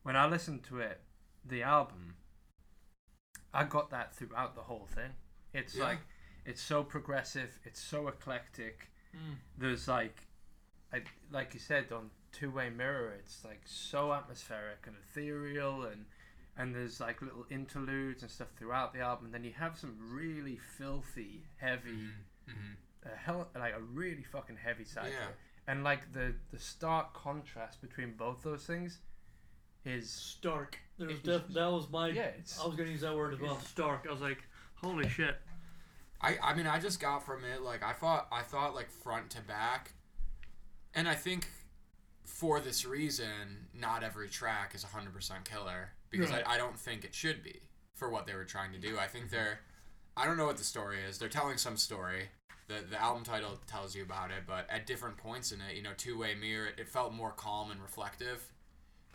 when I listened to it, the album, I got that throughout the whole thing. It's Yeah. like, it's so progressive, it's so eclectic. mm, There's like, I, like you said on Two Way Mirror, it's like so atmospheric and ethereal, and and there's like little interludes and stuff throughout the album. And then you have some really filthy, heavy, Mm-hmm. a hell, like a really fucking heavy side Yeah. And like the the stark contrast between both those things is stark. There was It- def- that was my. yeah, it's I was gonna use that word as well. Stark. I was like, holy shit. I, I mean I just got from it like I thought I thought like front to back and I think for this reason not every track is 100% killer because Right. I, I don't think it should be for what they were trying to do I think they're I don't know what the story is they're telling some story the, the album title tells you about it but at different points in it you know two way mirror it, it felt more calm and reflective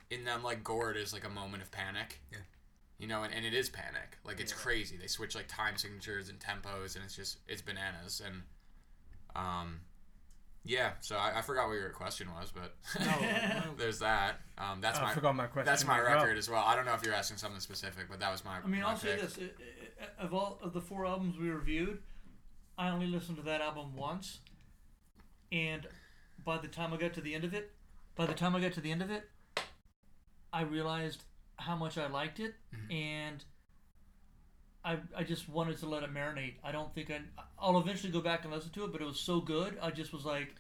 In them, like Gored is like a moment of panic Yeah. You know, and, and it is panic. Like it's Yeah. crazy. They switch like time signatures and tempos, and it's just it's bananas. And um, yeah. So I, I forgot what your question was, but No, there's that. Um, that's Oh, I my forgot my question. that's my as well. record as well. I don't know if you're asking something specific, but that was my. I mean, my I'll say this: i- i- of all of the four albums we reviewed, I only listened to that album once, and by the time I got to the end of it, by the time I got to the end of it, I realized how much I liked it, and I I just wanted to let it marinate. I don't think I I'll eventually go back and listen to it, but it was so good, I just was like,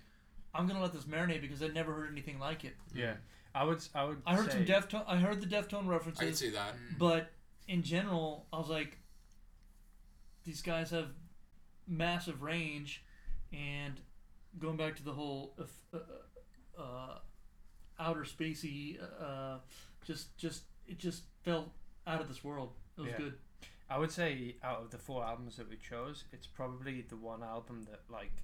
I'm gonna let this marinate because I never heard anything like it. Yeah, I would. I would. I heard some say- Deftone. I heard the Deftone I can references. see that. But in general, I was like, these guys have massive range, and going back to the whole uh, uh, uh, outer spacey, uh, just just it just felt out of this world. It was Yeah. good. I would say out of the four albums that we chose, it's probably the one album that like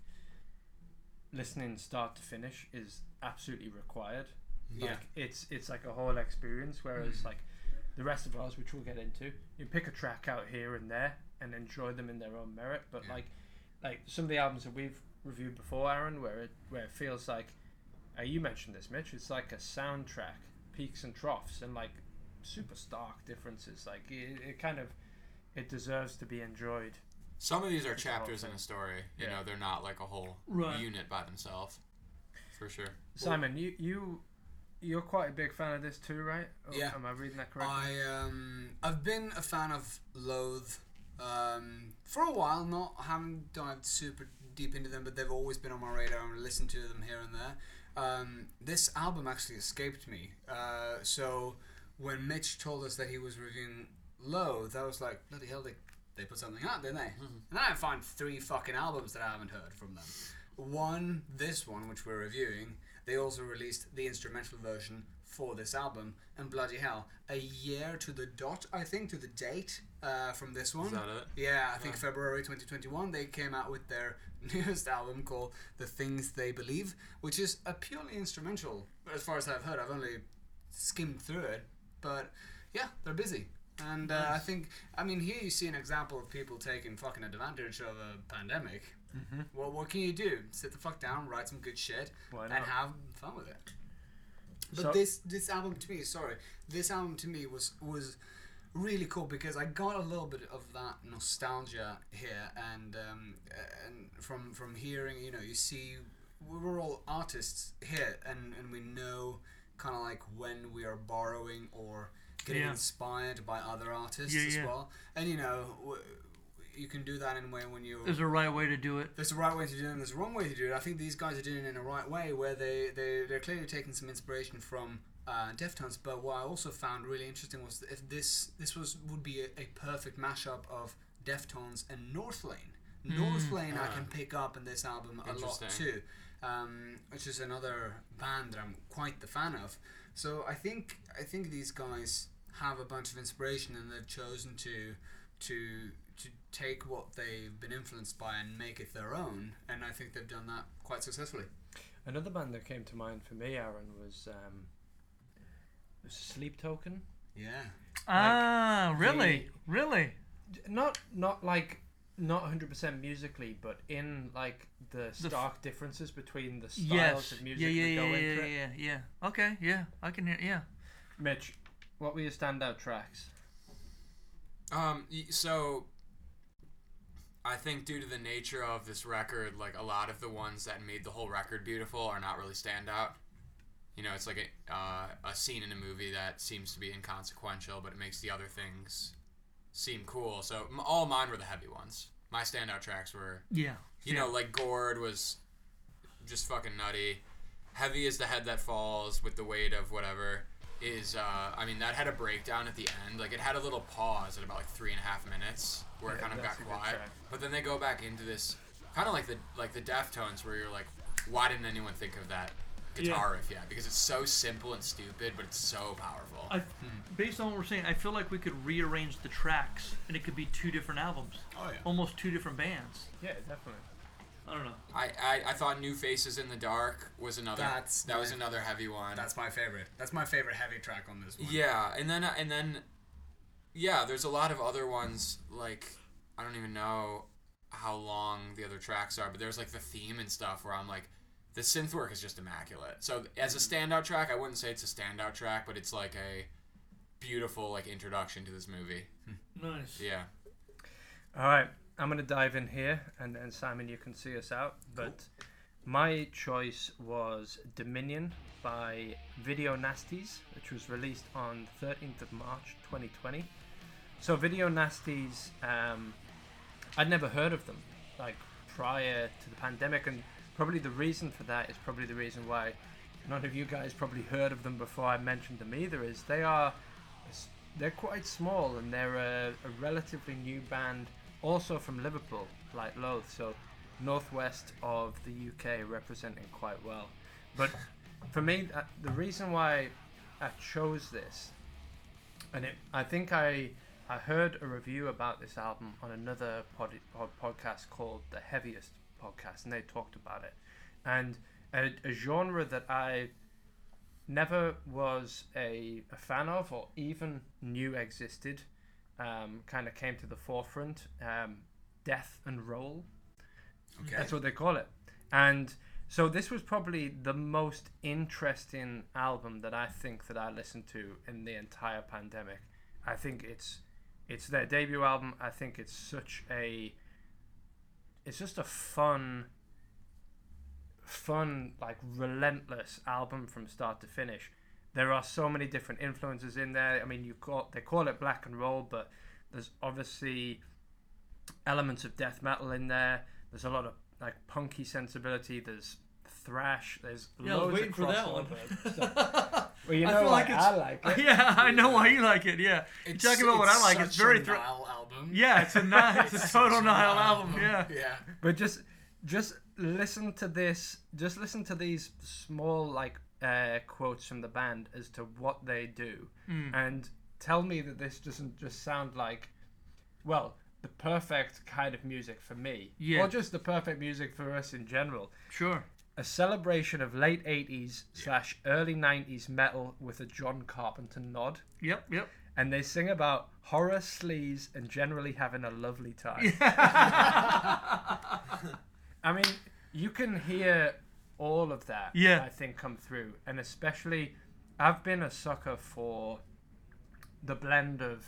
listening start to finish is absolutely required. Yeah. Like it's it's like a whole experience. Whereas like the rest of ours, which we'll get into, you pick a track out here and there and enjoy them in their own merit. But Yeah. like like some of the albums that we've reviewed before, Aaron, where it where it feels like uh, you mentioned this, Mitch. It's like a soundtrack, peaks and troughs, and like super stark differences. Like it, it kind of it deserves to be enjoyed. Some of these are It's the whole chapters in a story. You Yeah. know, they're not like a whole Right. unit by themselves. For sure. Simon, you you you're quite a big fan of this too, right? Or Yeah. Am I reading that correctly? I um I've been a fan of Loathe um for a while. Not haven't dived super deep into them, but they've always been on my radar and listened to them here and there. Um, this album actually escaped me. Uh, so when Mitch told us that he was reviewing Loathe, I was like, bloody hell, they they put something out, didn't they? And then I find three fucking albums that I haven't heard from them. One, this one, which we're reviewing, they also released the instrumental version for this album, and bloody hell, a year to the dot, I think, to the date uh, from this one. Is that it? Yeah, I think Yeah. February 2021 they came out with their newest album called The Things They Believe, which is a purely instrumental. As far as I've heard, I've only skimmed through it, but yeah, they're busy. And uh, I think, I mean, here you see an example of people taking fucking advantage of a pandemic. mm-hmm. Well, what can you do? Sit the fuck down, write some good shit, and have fun with it. But So- this this album to me, sorry, this album to me was was really cool because I got a little bit of that nostalgia here, and um, and from from hearing, you know, you see, we're all artists here, and and we know kind of like when we are borrowing or getting Yeah. inspired by other artists Yeah, as yeah. well, and you know. W- you can do that in a way when you're There's a right way to do it. there's a right way to do it and there's a wrong way to do it. I think these guys are doing it in a right way where they, they, they're clearly taking some inspiration from uh, Deftones. But what I also found really interesting was that if this this was would be a, a perfect mashup of Deftones and Northlane. Northlane I Ah. can pick up in this album a lot too, um, which is another band that I'm quite the fan of. So I think I think these guys have a bunch of inspiration and they've chosen to to to take what they've been influenced by and make it their own and I think they've done that quite successfully. Another band that came to mind for me, Aaron, was um, was Sleep Token. Yeah. ah, really, the- really. Not not like not hundred percent musically, but in like the f- stark differences between the styles Yes. of Yeah, music yeah, that yeah, go yeah, into yeah, it. yeah, yeah. Okay, yeah, I can hear. Yeah. Mitch, what were your standout tracks? Um, so I think due to the nature of this record, like a lot of the ones that made the whole record beautiful are not really standout. You know, it's like a uh, a scene in a movie that seems to be inconsequential, but it makes the other things seem cool. So m- all mine were the heavy ones. My standout tracks were, Yeah. you yeah. know, like Gored was just fucking nutty. Heavy is the head that falls with the weight of whatever is uh I mean that had a breakdown at the end. Like it had a little pause at about like three and a half minutes where it kind of got quiet. But then they go back into this kind of like the like the Deftones where you're like, why didn't anyone think of that guitar riff yet? Because it's so simple and stupid, but it's so powerful. I, based on what we're saying, I feel like we could rearrange the tracks, and it could be two different albums, Oh yeah. almost two different bands. Yeah, definitely. I don't know. I, I, I thought New Faces in the Dark was another That's that was another heavy one. That's my favorite. That's my favorite heavy track on this one. Yeah, and then and then yeah, there's a lot of other ones like I don't even know how long the other tracks are, but there's like the theme and stuff where I'm like, the synth work is just immaculate. So as a mm-hmm. standout track, I wouldn't say it's a standout track, but it's like a beautiful like introduction to this movie. Hmm. Nice. Yeah. All right, I'm gonna dive in here, and then Simon, you can see us out. But my choice was Dominion by Video Nasties, which was released on 13th of March 2020. So Video Nasties, um, I'd never heard of them like prior to the pandemic, and probably the reason for that is probably the reason why none of you guys probably heard of them before I mentioned them either. Is they are they're quite small and they're a, a relatively new band, also from Liverpool, like Loath, so northwest of the UK, representing quite well. But for me, uh, the reason why I chose this, and it, I think I I heard a review about this album on another pod, pod, podcast called The Heaviest Podcast, and they talked about it, and a, a genre that I never was a, a fan of or even knew existed um, kind of came to the forefront um, death and roll Okay. that's what they call it. And so this was probably the most interesting album that i think that i listened to in the entire pandemic. I think it's it's their debut album. I think it's such a it's just a fun fun like relentless album from start to finish there are so many different influences in there i mean you call they call it black and roll but there's obviously elements of death metal in there there's a lot of like punky sensibility there's thrash there's Yeah, I was loads waiting of for that one. crossover stuff. well you I know feel why like it's- I like it yeah, I know why you like it. Yeah, It's, talking about what I like, it's very a thr- Niall album. yeah, it's a ni- it's a total such Niall Niall album. Yeah, Yeah. But just just listen to this. Just listen to these small like uh, quotes from the band as to what they do, Mm. and tell me that this doesn't just sound like, well, the perfect kind of music for me, Yeah. or just the perfect music for us in general. sure. A celebration of late '80s slash early '90s metal with a John Carpenter nod, Yep, yep. and they sing about horror, sleaze, and generally having a lovely time. I mean, you can hear all of that. Yeah. I think come through, and especially, I've been a sucker for the blend of,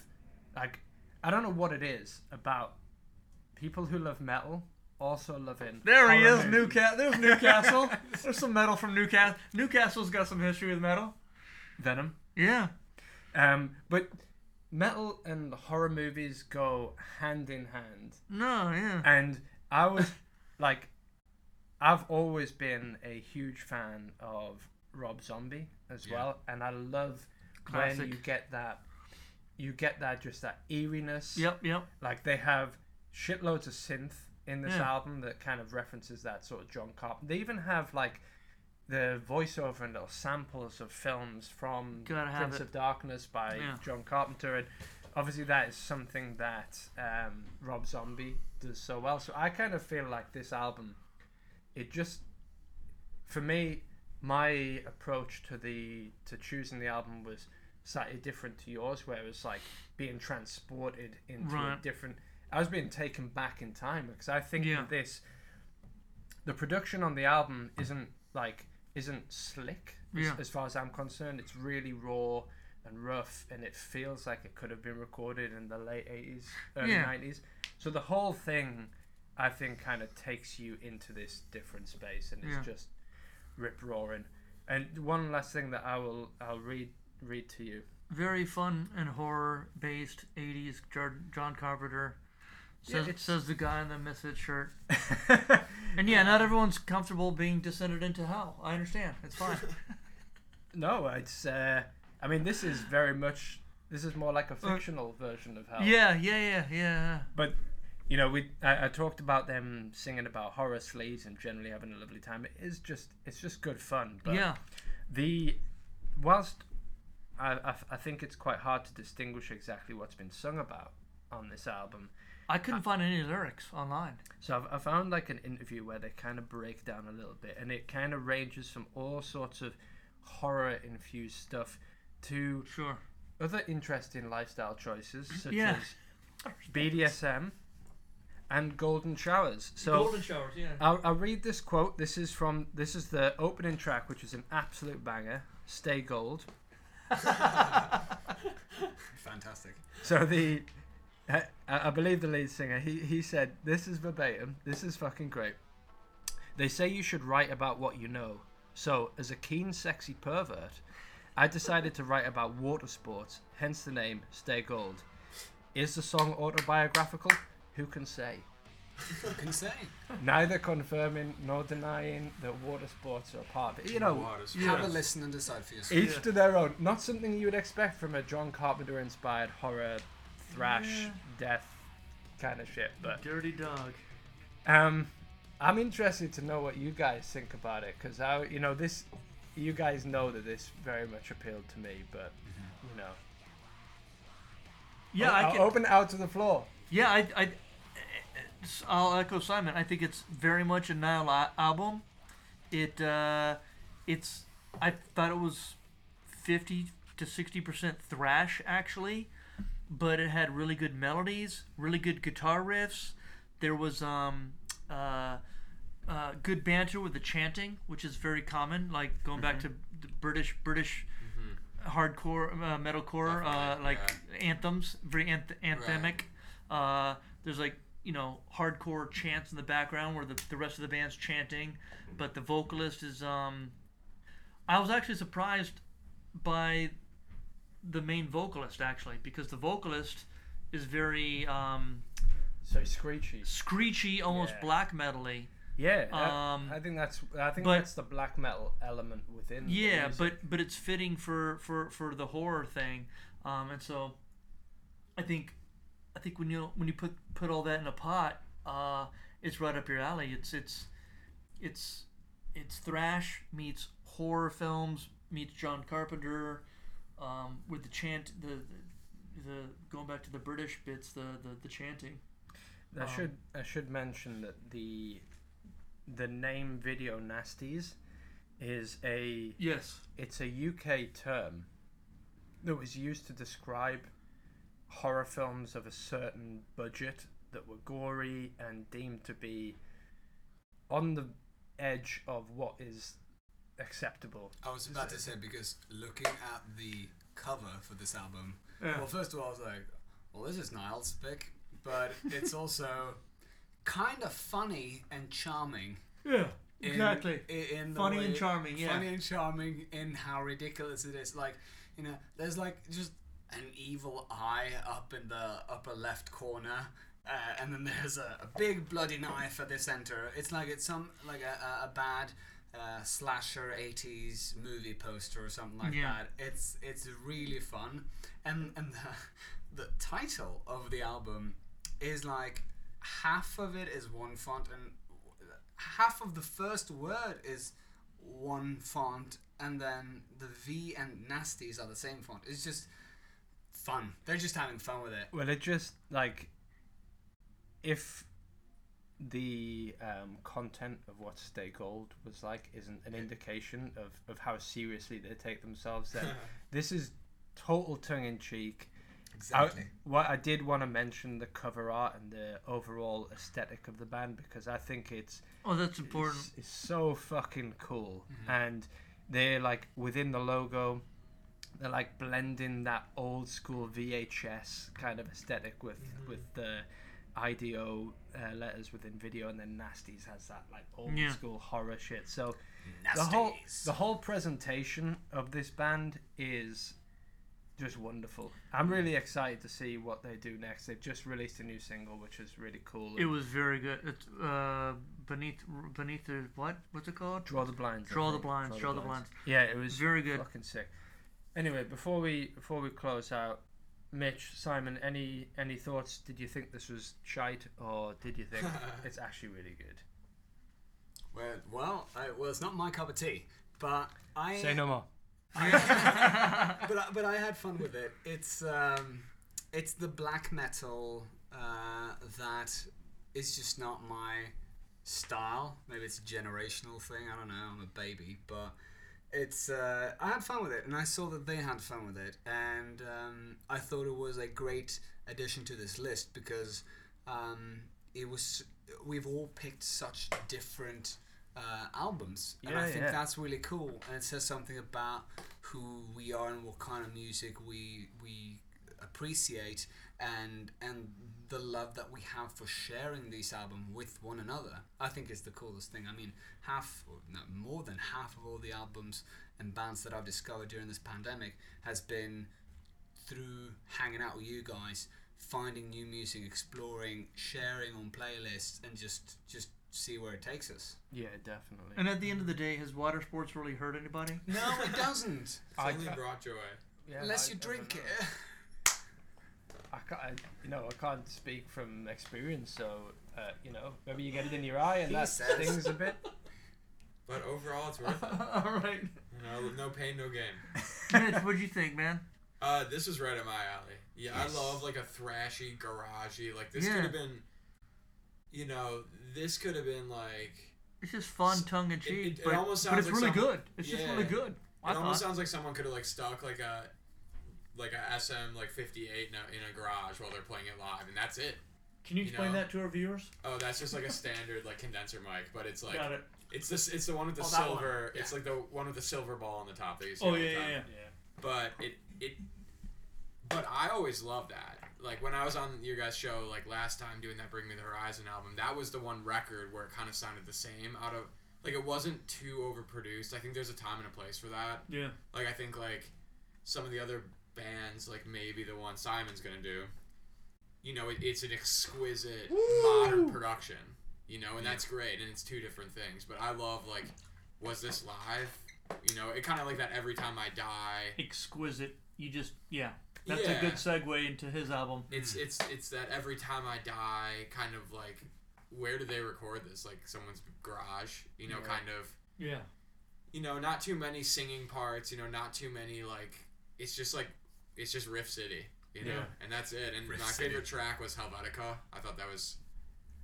like, I don't know what it is about people who love metal also loving. There he is. Newcastle. There's Newcastle. There's some metal from Newcastle. Newcastle's got some history with metal. Venom. Yeah. Um, but metal and horror movies go hand in hand. No, yeah. And I was like, I've always been a huge fan of Rob Zombie as Yeah. well, and I love when you get that, you get that just that eeriness. Yep, yep. Like they have shitloads of synth in this Yeah. album that kind of references that sort of John Carpenter. They even have like the voiceover and little samples of films from Prince it. of Darkness by Yeah. John Carpenter, and obviously that is something that um, Rob Zombie does so well. So I kind of feel like this album, it just, for me, my approach to the to choosing the album was slightly different to yours, where it was like being transported into a different. I was being taken back in time because I think Yeah. that this, the production on the album isn't like isn't slick as, as far as I'm concerned. It's really raw and rough, and it feels like it could have been recorded in the late '80s, early Yeah. '90s. So the whole thing, I think, kind of takes you into this different space, and it's Yeah. just rip roaring. And one last thing that I will I'll read read to you. Very fun and horror based 80s John Carpenter. Yeah, Says, it's- says the guy in the Misfit shirt. And yeah, not everyone's comfortable being descended into hell. I understand. It's fine. no, it's. Uh, I mean, this is very much. This is more like a fictional version of hell. yeah, yeah, yeah, yeah. But you know, we I, I talked about them singing about horror sleaze and generally having a lovely time. It is just it's just good fun. But yeah. the whilst I, I, I think it's quite hard to distinguish exactly what's been sung about on this album. I couldn't find any lyrics online. So I've, I found like an interview where they kind of break down a little bit, and it kind of ranges from all sorts of horror infused stuff to Sure. other interesting lifestyle choices such Yeah. as BDSM and golden showers. So Golden showers, yeah. I'll, I'll read this quote. This is from this is the opening track, which is an absolute banger. Stay gold. Fantastic. So the, uh, I, I believe the lead singer. He he said this is verbatim. This is fucking great. They say you should write about what you know. So as a keen, sexy pervert, I decided to write about water sports. Hence the name Stay Gold. Is the song autobiographical? Who can say? Who can say? Neither confirming nor denying that water sports are part of it. You know, Waters. Have a listen and decide for yourself. each Yeah. to their own. Not something you would expect from a John Carpenter inspired horror, thrash, Yeah. death kind of shit. But Dirty dog. um, I'm interested to know what you guys think about it because I, you know, this, you guys know that this very much appealed to me, but you know, Yeah, I'll, I can. I'll open it out to the floor. Yeah, I, I, I'll echo Simon. I think it's very much a Niall album. It, uh, it's. I thought it was fifty to sixty percent thrash actually, but it had really good melodies, really good guitar riffs. There was um, uh, uh, good banter with the chanting, which is very common. Like going back to the British British hardcore uh, metalcore, uh, like anthems, very anth- anthemic. Uh, there's like you know hardcore chants in the background where the, the rest of the band's chanting, but the vocalist is. Um, I was actually surprised by the main vocalist actually because the vocalist is very um, So screechy. screechy, almost Yeah. black metally. Yeah, I- Um, I think that's I think but- that's the black metal element within. Yeah, but but it's fitting for for for the horror thing, um, and so I think I think when you when you put put all that in a pot, uh, it's right up your alley. It's it's it's it's thrash meets horror films meets John Carpenter, um, with the chant the, the the going back to the British bits the the, the chanting. I Um, should I should mention that the the name Video Nasties is a Yes. it's a UK term that was used to describe horror films of a certain budget that were gory and deemed to be on the edge of what is acceptable. I was about to say because looking at the cover for this album, Yeah. well, first of all, I was like, well, this is Niall's pick, but it's also kind of funny and charming. Yeah. In, Exactly. In Funny and charming, yeah. Funny and charming in how ridiculous it is. Like, you know, there's like just an evil eye up in the upper left corner. Uh, and then there's a, a big bloody knife at the center. It's like it's some like a, a, bad uh, slasher '80s movie poster or something like Yeah. that. It's it's really fun, and and the, the title of the album is like half of it is one font and half of the first word is one font and then the V and nasties are the same font. It's just fun. They're just having fun with it. Well, it just like if the um, content of what Stay Gold was like isn't an indication of, of how seriously they take themselves, then this is total tongue in cheek. Exactly. I, what I did want to mention the cover art and the overall aesthetic of the band because I think it's Oh, that's important. it's, it's so fucking cool and they're like within the logo they're like blending that old school VHS kind of aesthetic with with the IDO uh, letters within video and then Nasties has that like old Yeah. school horror shit so the whole the whole presentation of this band is just wonderful. I'm really excited to see what they do next. They've just released a new single, which is really cool. It was very good. It's uh, beneath beneath the what? What's it called? Draw the blinds. Draw the blinds. Draw the blinds. Yeah, it was Very good. Fucking sick. Anyway, before we before we close out, Mitch, Simon, any any thoughts? Did you think this was shite, or did you think it's actually really good? Well, well, I, well, it's not my cup of tea, but I Say no more. but I, but I had fun with it. It's um, it's the black metal uh, that is just not my style. Maybe it's a generational thing. I don't know. I'm a baby, but it's uh, I had fun with it, and I saw that they had fun with it, and um, I thought it was a great addition to this list because um, it was we've all picked such different uh, albums, and I think yeah. that's really cool, and it says something about who we are and what kind of music we we appreciate, and and the love that we have for sharing these albums with one another. I think is the coolest thing. I mean, half, or no, more than half of all the albums and bands that I've discovered during this pandemic has been through hanging out with you guys, finding new music, exploring, sharing on playlists, and just just see where it takes us. Yeah, definitely. And at the end of the day, has water sports really hurt anybody? No, it doesn't. It's I- only I- brought joy. Yeah, Unless I- you drink it. know. I can't, I, you know, I can't speak from experience, so uh, you know, maybe you get it in your eye and He that says. stings a bit. But overall, it's worth it. All right. You know, no pain, no gain. Mitch, what'd you think, man? Uh, this was right up my alley. Yeah, Yes. I love like a thrashy, garagey. Like this Yeah. could have been, you know, this could have been like. It's just fun, S- tongue in it- cheek, it but, almost but sounds it's like really some- good. It's just really Yeah. good. I It almost thought. sounds like someone could have like stuck like a, like a SM like 58 in a, in a garage while they're playing it live, and that's it. Can you you explain know. that to our viewers? Oh, that's just like a standard like condenser mic, but it's like Got it. it's this it's the one with the Oh, that one. silver. It's like the one with the silver ball on the top that you see. Oh all the yeah, yeah, yeah. but it it but I always loved that. Like when I was on your guys' show like last time doing that Bring Me the Horizon album, that was the one record where it kind of sounded the same out of like it wasn't too overproduced. I think there's a time and a place for that. Yeah. Like I think like some of the other bands, like maybe the one Simon's gonna do, you know, it, it's an exquisite modern production. You know, and that's great, and it's two different things. But I love like, was this live? You know, it kind of like that every time I die. Exquisite. You just yeah. That's Yeah. a good segue into his album. It's it's it's that every time I die kind of like where do they record this? Like someone's garage, you know, Yeah. kind of Yeah. you know, not too many singing parts, you know, not too many like it's just like it's just Riff City, you know, Yeah. and that's it. And Riff my City. favorite track was Helvetica. I thought that was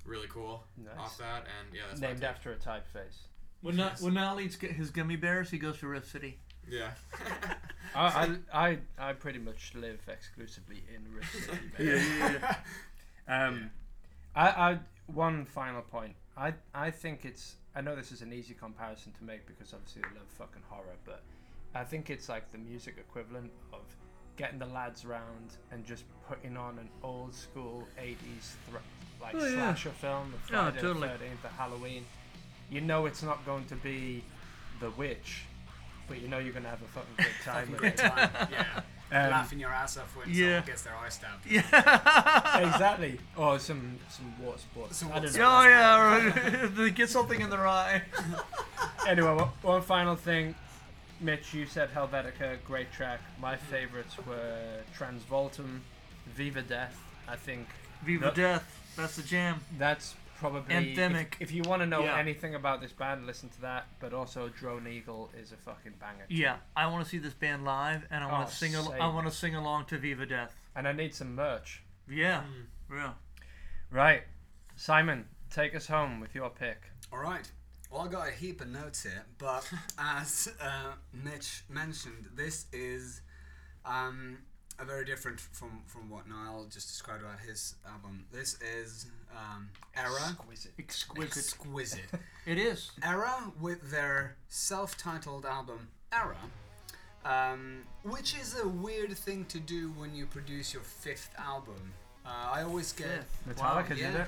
really cool Nice. off that, and yeah, that's my Named after a typeface. When not Yes. when Niall eats his gummy bears, he goes to Rift City. Yeah. I, I, I, I pretty much live exclusively in Rift City. man. Um, I, I one final point. I I think it's. I know this is an easy comparison to make because obviously I love fucking horror, but I think it's like the music equivalent of getting the lads round and just putting on an old school '80s thr- like Oh, yeah. slasher film, the Yeah, Friday totally. the Thirteenth, the Halloween. You know it's not going to be the witch, but you know you're gonna have a fucking good time with it. time. Yeah. Um, Laughing your ass off when Yeah. someone gets their eye stabbed. Yeah. exactly. Or some some water sports. Some water know. oh yeah. They get something in their eye. Anyway, one, one final thing. Mitch, you said Helvetica, great track. My favourites were Transvoltum, Viva Death. I think Viva No. Death. That's the jam. that's probably Anthemic. If, if you want to know Yeah. anything about this band, listen to that. But also, Drone Eagle is a fucking banger. Yeah, I want to see this band live, and I want Oh, to sing. Al- I want to sing along to Viva Death. And I need some merch. Yeah, Mm. yeah. Right, Simon, take us home with your pick. All right. Well, I got a heap of notes here, but as uh, Mitch mentioned, this is um, a very different from from what Niall just described about his album. This is um, Erra, Exquisite. Exquisite. exquisite. It is. Erra with their self-titled album Erra, um, which is a weird thing to do when you produce your fifth album. Uh, I always get Fifth. Metallica Wow. did yeah. it. it-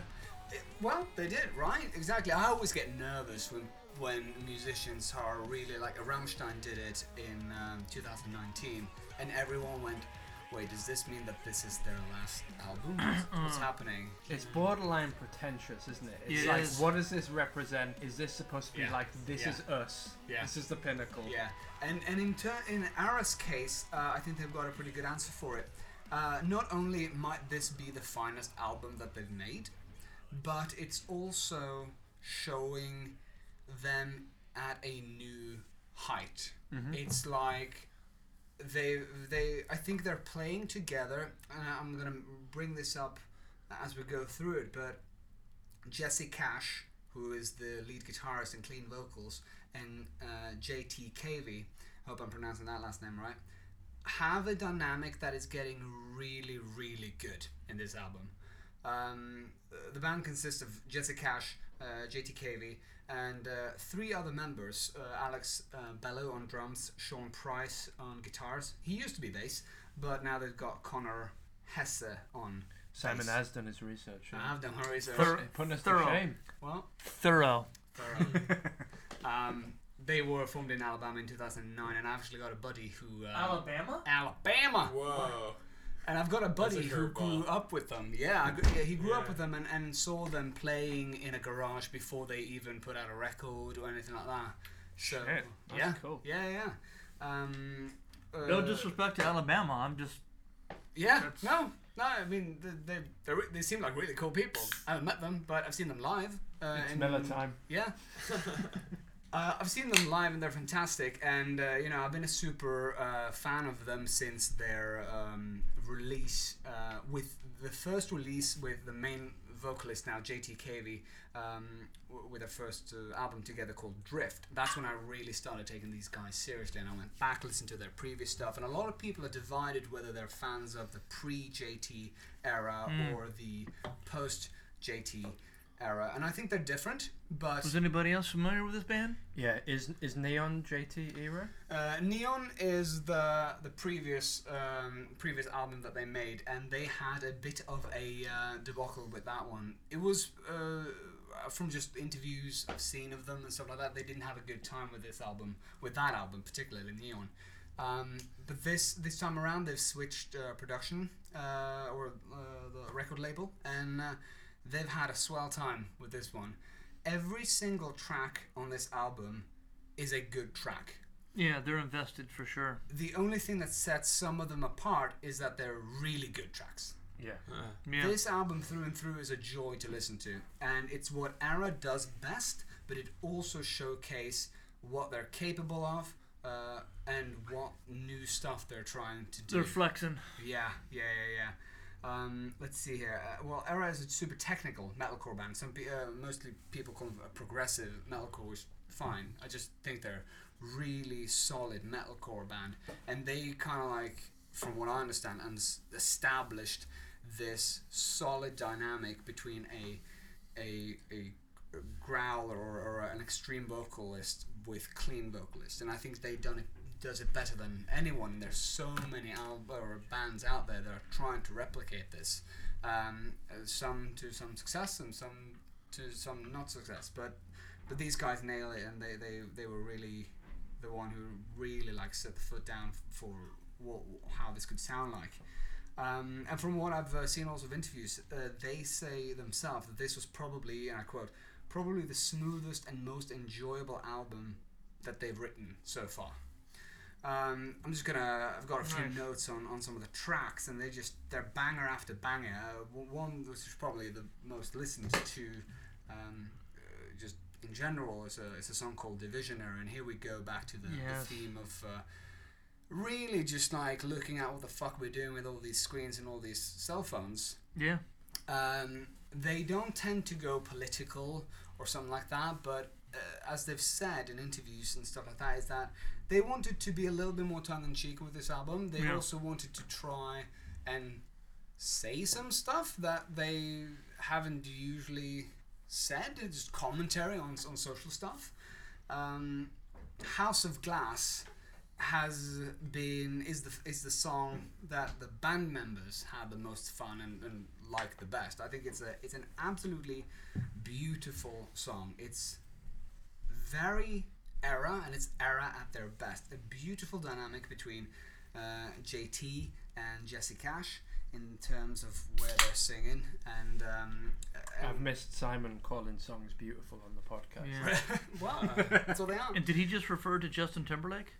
well, they did right, exactly. I always get nervous when when musicians are really like Rammstein did it in um, 2019, and everyone went, "Wait, does this mean that this is their last album? What's, what's happening?" It's borderline pretentious, isn't it? It's It like, is. what does this represent? Is this supposed to be Yeah. like this Yeah. is us? Yeah. This is the pinnacle. Yeah, and and in ter- in Erra's case, uh, I think they've got a pretty good answer for it. Uh, not only might this be the finest album that they've made, but it's also showing them at a new height. Mhm. It's like they they I think they're playing together, and I'm gonna bring this up as we go through it. But Jesse Cash, who is the lead guitarist and clean vocals, and uh, JT Cavey, hope I'm pronouncing that last name right, have a dynamic that is getting really, really good in this album. Um, the band consists of Jesse Cash, uh, JT Cavey, and uh, three other members uh, Alex uh, Bello on drums, Sean Price on guitars. He used to be bass, but now they've got Connor Hesse on. Simon bass. has done his research. and I've done my research. Thor- putting us thorough. to shame. Well, Thorough. thorough. um, they were formed in Alabama in 2009, and I've actually got a buddy who. Uh, Alabama? Alabama! Whoa. And I've got a buddy a who curveball. grew up with them. Yeah, I g- yeah he grew up with them and, and saw them playing in a garage before they even put out a record or anything like that. So Shit, that's yeah, cool. yeah, yeah. Um, uh, No disrespect to Alabama. I'm just. Yeah, no, no. I mean, they they they're they seem like really cool people. I haven't met them, but I've seen them live. Uh, It's in- Miller time. Yeah. Uh, I've seen them live and they're fantastic, and uh, you know I've been a super uh, fan of them since their um, release uh, with the first release with the main vocalist now JT Cavey um, w- with their first uh, album together called Drift. That's when I really started taking these guys seriously, and I went back listened to their previous stuff. And a lot of people are divided whether they're fans of the pre JT era Mm. or the post JT era, and I think they're different, but. Was anybody else familiar with this band? Yeah, is is Neon JT era? Uh, Neon is the the previous um, previous album that they made, and they had a bit of a uh, debacle with that one. It was uh, from just interviews I've seen of them and stuff like that. They didn't have a good time with this album, with that album particularly Neon. Um, but this this time around, they've switched uh, production uh, or uh, the record label, and uh, they've had a swell time with this one. Every single track on this album is a good track Yeah, they're invested for sure. the only thing that sets some of them apart is that they're really good tracks. Yeah. Yeah. This album through and through is a joy to listen to, and it's what Erra does best, but it also showcases what they're capable of uh, and what new stuff they're trying to do. they're flexing. Yeah, yeah, yeah, yeah. Um, let's see here. Uh, well, Erra is a super technical metalcore band. Some uh, mostly people call them a progressive metalcore, which fine. I just think they're really solid metalcore band, and they kind of like, from what I understand, and established this solid dynamic between a a a growler or, or an extreme vocalist with clean vocalist, and I think they've done it does it better than anyone. There's so many al- or bands out there that are trying to replicate this. Um, some to some success and some to some not success, but but these guys nail it, and they, they, they were really the one who really like set the foot down for what, how this could sound like. Um, and from what I've uh, seen also of interviews, uh, they say themselves that this was probably, and I quote, probably the smoothest and most enjoyable album that they've written so far. Um, I'm just gonna. I've got a few Nice. notes on, on some of the tracks, and they just they're banger after banger. Uh, one which is probably the most listened to, um, uh, just in general, is a is a song called Divisionary, and here we go back to the, Yes. the theme of uh, really just like looking at what the fuck we're doing with all these screens and all these cell phones. Yeah. Um, they don't tend to go political or something like that, but uh, as they've said in interviews and stuff like that, is that they wanted to be a little bit more tongue in cheek with this album. They Yeah. also wanted to try and say some stuff that they haven't usually said. It's just commentary on on social stuff. Um, House of Glass has been is the is the song that the band members had the most fun and, and like the best. I think it's a it's an absolutely beautiful song. It's very Erra and it's Erra at their best. A beautiful dynamic between uh, JT and Jesse Cash in terms of where they're singing and um, I've and- missed Simon calling songs beautiful on the podcast. Yeah. well that's what they are. And did he just refer to Justin Timberlake?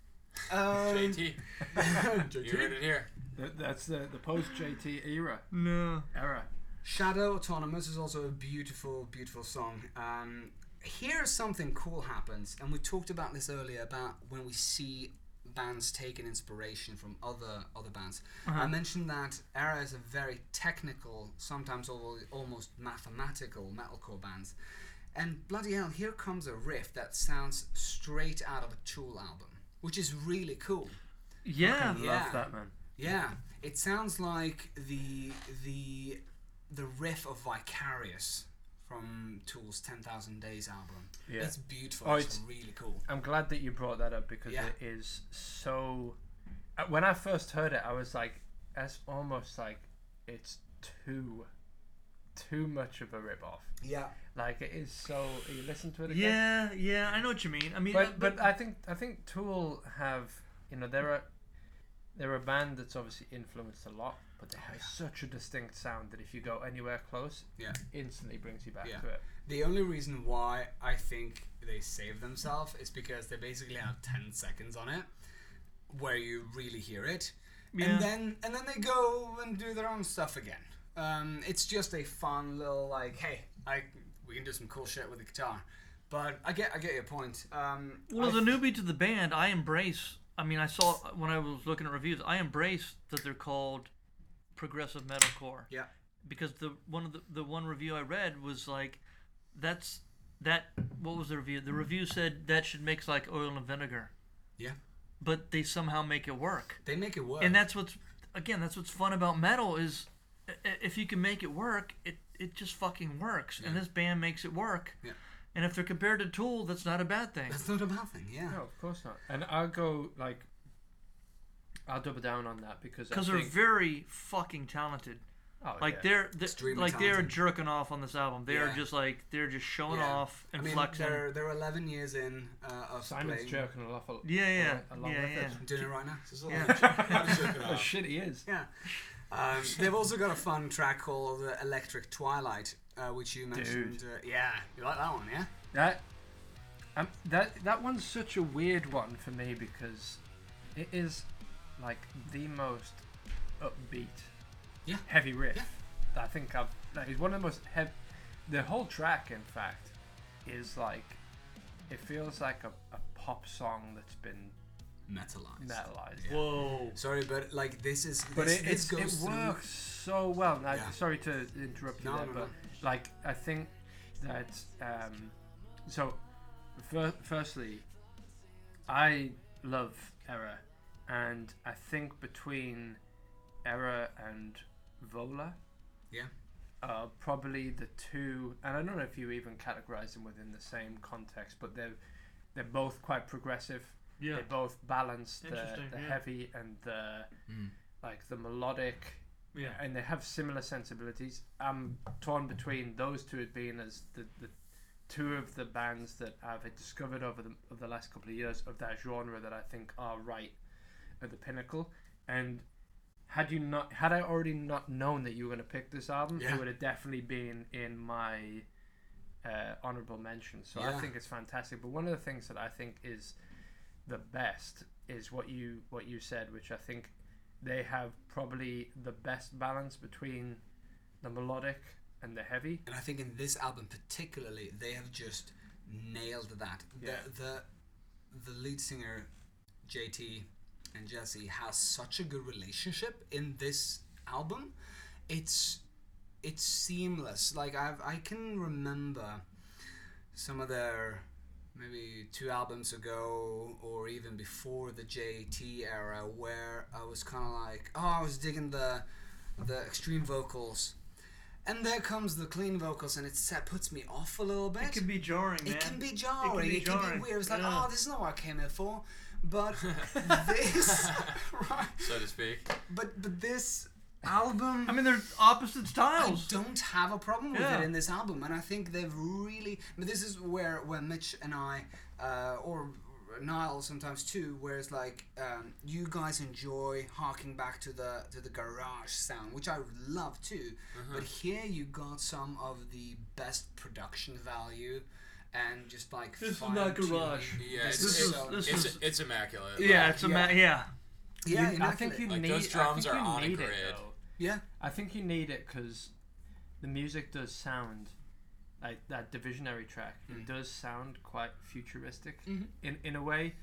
Um, JT. You heard it here. Th- That's the the post JT era No. era. Shadow Autonomous is also a beautiful, beautiful song. Um, here, something cool happens, and we talked about this earlier about when we see bands taking inspiration from other other bands. Uh-huh. I mentioned that Erra is a very technical, sometimes almost mathematical metalcore bands, And bloody hell, here comes a riff that sounds straight out of a Tool album, which is really cool. Yeah. Love Yeah. that man. Yeah, it sounds like the the the riff of Vicarious from Tool's Ten Thousand Days album. Yeah. It's beautiful. Oh, it's, it's- really cool. I'm glad that you brought that up because Yeah. it is so. uh, When I first heard it, I was like, "That's almost like it's too, too much of a rip off." Yeah. Like it is so. You listen to it again. Yeah, yeah, I know what you mean. I mean, but but I think I think Tool have you know they're a they're a band that's obviously influenced a lot, but they have such a distinct sound that if you go anywhere close, Yeah. instantly brings you back Yeah. to it. The only reason why I think they save themselves is because they basically have ten seconds on it where you really hear it. Yeah. And then and then they go and do their own stuff again. Um, it's just a fun little like, hey, I we can do some cool shit with the guitar. But I get I get your point. Um, Well, I as a newbie to the band, I embrace. I mean, I saw when I was looking at reviews, I embrace that they're called progressive metalcore yeah. because the one of the, the one review I read was like, that's that. What was the review? The review said that should mix like oil and vinegar, Yeah. but they somehow make it work. They make it work. And that's what's again, that's what's fun about metal is i- i- if you can make it work, it it just fucking works. And this band makes it work. Yeah. And if they're compared to Tool, that's not a bad thing. That's not a bad thing, yeah. No, of course not. And I'll go like, I'll double down on that because because they're think- very fucking talented. oh, Like yeah. they're, they're Extremely like they're jerking off on this album. They're Yeah. just like they're just showing Yeah. off and I mean, flexing. they're they're 11 years in uh, of Simon's playing. jerking a lot. Yeah, yeah, along yeah, with yeah. it. I'm doing it right now. Yeah. Oh shit, he is. Yeah. Um, they've also got a fun track called uh, Electric Twilight, uh, which you mentioned. Uh, yeah, you like that one, yeah? That, um, that that one's such a weird one for me because it is like the most upbeat, Yeah. heavy riff. Yeah. that I think I've. Like, it's one of the most heavy. The whole track, in fact, is like it feels like a, a pop song that's been Metalized. metalized. Whoa. Sorry, but like this is. But this, it, this it's, goes it through- works so well. Now, Yeah. sorry to interrupt you No, there, no, but no. like I think that um, so. Fir- firstly, I love Erra, and I think between Erra and Vola, Yeah. are probably the two, and I don't know if you even categorize them within the same context, but they're they're both quite progressive. Yeah. They both balance the, the yeah. heavy and the Mm. like the melodic Yeah. and they have similar sensibilities. I'm torn between those two as being as the, the two of the bands that I've discovered over the over the last couple of years of that genre that I think are right at the pinnacle. And had you not had I already not known that you were going to pick this album, Yeah. it would have definitely been in my uh, honorable mention. So I think it's fantastic. But one of the things that I think is the best is what you what you said, which I think they have probably the best balance between the melodic and the heavy. And I think in this album particularly, they have just nailed that. Yeah. The, the the lead singer, JT and Jesse, has such a good relationship in this album. It's it's seamless. Like I've I can remember some of their maybe two albums ago or even before the JT era where I was kind of like, oh, I was digging the the extreme vocals. And there comes the clean vocals, and it puts me off a little bit. It can be jarring, man. It can be jarring. be It can be, weird. It's like, yeah. oh, this is not what I came here for. But this, right? so to speak. But but this album, I mean, they're opposite styles. I styles. don't have a problem with Yeah. it in this album, and I think they've really. I mean, this is where where Mitch and I, uh, or Niall sometimes too, whereas like um, you guys enjoy harking back to the to the garage sound, which I love too. But here you got some of the best production value. And just like This is fine not garage. Yeah, it's, This is is- this it's, is- it's immaculate. yeah, it's a yeah. ma- yeah. yeah, You- I think you immaculate. Like, need. those drums are you on a need it, yeah. I think you need it because the music does sound like that divisionary track. Mm. It does sound quite futuristic Mhm. in in a way.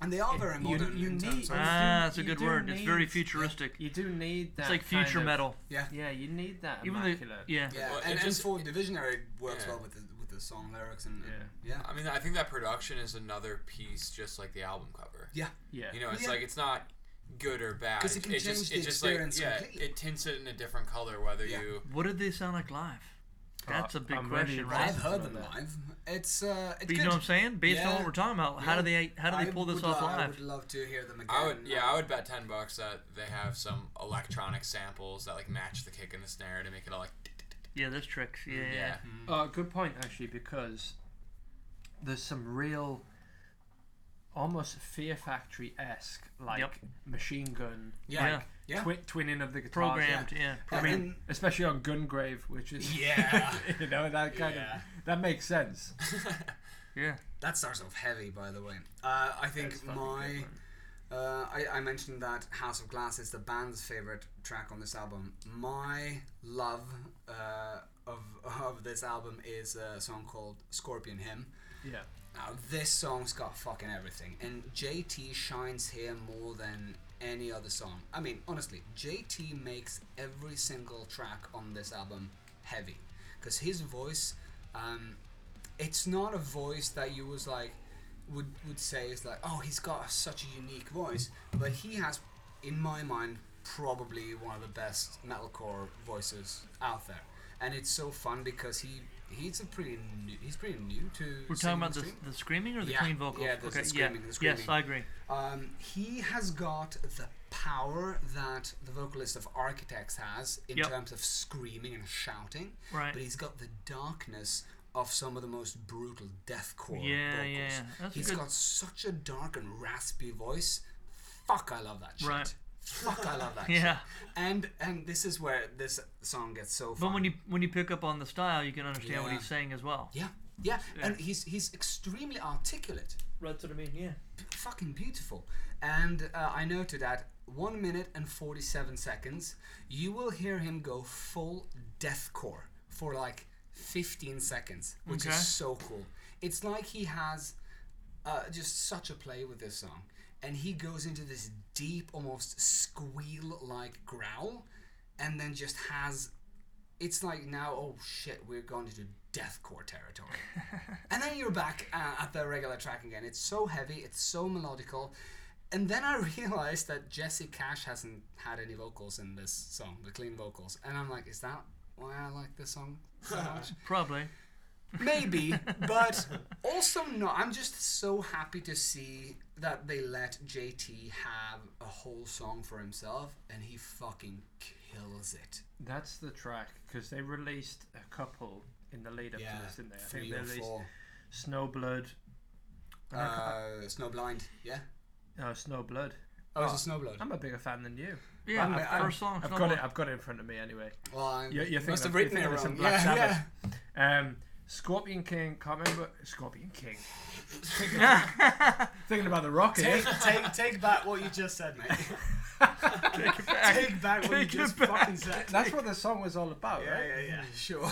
And they are It- very you- modern you in need- terms of Ah, that's a good do word. It's very need- futuristic. You do need that. It's like kind future of- metal. yeah. Yeah, you need that Even the immaculate. yeah. Yeah, Well, and, it and just- for divisionary it works Yeah. well with the with the the song lyrics and Yeah. yeah. I mean, I think that production is another piece, just like the album cover. Yeah. Yeah. You know, it's Yeah. like it's not good or bad. 'Cause it can just, change the it just like yeah, completely. it tints it in a different color whether Yeah. you. What did they sound like live? That's a big I'm question, to right? I've heard them that. live. It's uh, it's But you good. know what I'm saying? Based on what we're talking about, how do they how do they I pull this off lo- I live? would love to hear them again. I would, yeah, Uh, I would bet ten bucks that they have some electronic samples that like match the kick and the snare to make it all like. Yeah, there's tricks. Yeah, yeah. Yeah. Oh, good point actually, because there's some real, almost Fear Factory esque like Yep. machine gun, Yeah. Yeah. Yeah. twi- twinning of the guitars. Programmed. Yeah. I Programmed. mean, especially on Gungrave, which is Yeah. you know that kind Yeah. of that makes sense. yeah. That starts off heavy, by the way. Uh, I think my. Uh, I, I mentioned that House of Glass is the band's favorite track on this album. My love uh, of, of this album is a song called Scorpion Hymn. yeah, Now, this song's got fucking everything, and JT shines here more than any other song. I mean, honestly, JT makes every single track on this album heavy, because his voice, um, it's not a voice that you was like would would say is like, oh, he's got such a unique voice, but he has, in my mind, probably one of the best metalcore voices out there, and it's so fun because he. He's a pretty new, he's pretty new to. We're talking about the, the screaming or the Yeah, clean vocals? yeah, the- the okay, screaming, yeah. the screaming. Yes, I agree. Um, he has got the power that the vocalist of Architects has in Yep. terms of screaming and shouting, Right. but he's got the darkness of some of the most brutal deathcore Yeah, vocals. yeah, yeah. That's He's good- got such a dark and raspy voice. Fuck, I love that shit. Right. Fuck, I love that Yeah. shit. And and this is where this song gets so fun. But when you when you pick up on the style, you can understand what he's saying as well. yeah, yeah, Yeah. and he's he's extremely articulate. That's what I mean. Yeah. fucking beautiful. And uh, I noted that one minute and forty-seven seconds, you will hear him go full deathcore for like fifteen seconds, which Okay. is so cool. It's like he has uh, just such a play with this song, and he goes into this deep, almost squeal-like growl, and then just has. It's like now, oh shit, we're going into deathcore territory. And then you're back uh, at the regular track again. It's so heavy, it's so melodical. And then I realized that Jesse Cash hasn't had any vocals in this song, the clean vocals. And I'm like, is that why I like this song so much? Probably. Maybe, but also no. I'm just so happy to see that they let JT have a whole song for himself, and he fucking kills it. that's the track because they released a couple in the lead up Yeah, to this, didn't they? I three think they or released four. Snowblood. and I Uh, Snowblind, yeah. ca- no, Snowblood. Oh, it's Oh, a Snowblood. I'm a bigger fan than you. Yeah. I've, I- first song. I've got it. I've got it in front of me anyway. Well, I You, you must have of- written you're it thinking of wrong. Black Yeah, Sabbath. yeah. Um, Scorpion King. Can't remember Scorpion King. thinking, thinking about the rocket. Take, take, take back what you just said, mate. Take it back. take back what you Take it just back. fucking said. That's what the song was all about, Yeah, right? yeah, yeah. Sure.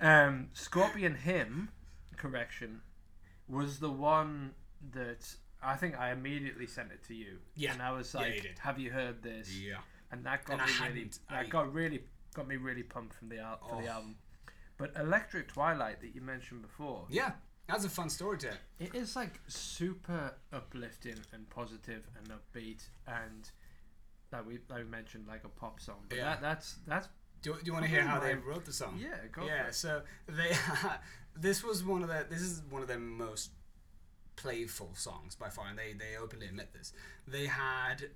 Um, Scorpion Hymn, correction, was the one that I think I immediately sent it to you. Yeah. And I was Yeah, like, you "Have you heard this?" Yeah. And that got And I me really. That I- got really got me really pumped from the al- for the Oh. album. But Electric Twilight that you mentioned before, Yeah. That's a fun story to it. it is like super uplifting and positive and upbeat and like we like we mentioned like a pop song. But Yeah. that, that's that's Do, do you want to hear how they wrote the song? yeah, go yeah for it. so they this was one of the this is one of their most playful songs by far and they they openly admit this they had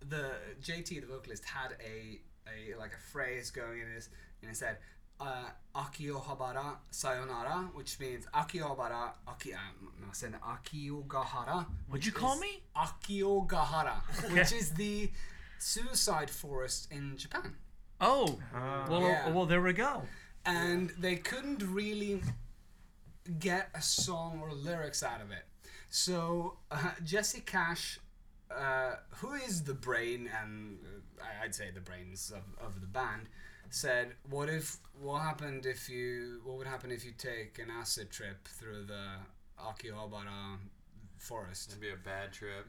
the jt the vocalist had a a like a phrase going in this and it said uh, Akiohabara Sayonara, which means Akiobara Aki. Um, no, I said Akiogahara. What'd you call is me? Akiogahara, which is the suicide forest in Japan. Oh. Ah. Well, Yeah. well, there we go. and they couldn't really get a song or lyrics out of it. So uh, Jesse Cash, uh, who is the brain and uh, I- I'd say the brains of, of the band, said, "What if? What happened if you? What would happen if you take an acid trip through the Akihabara forest?" It'd be a bad trip.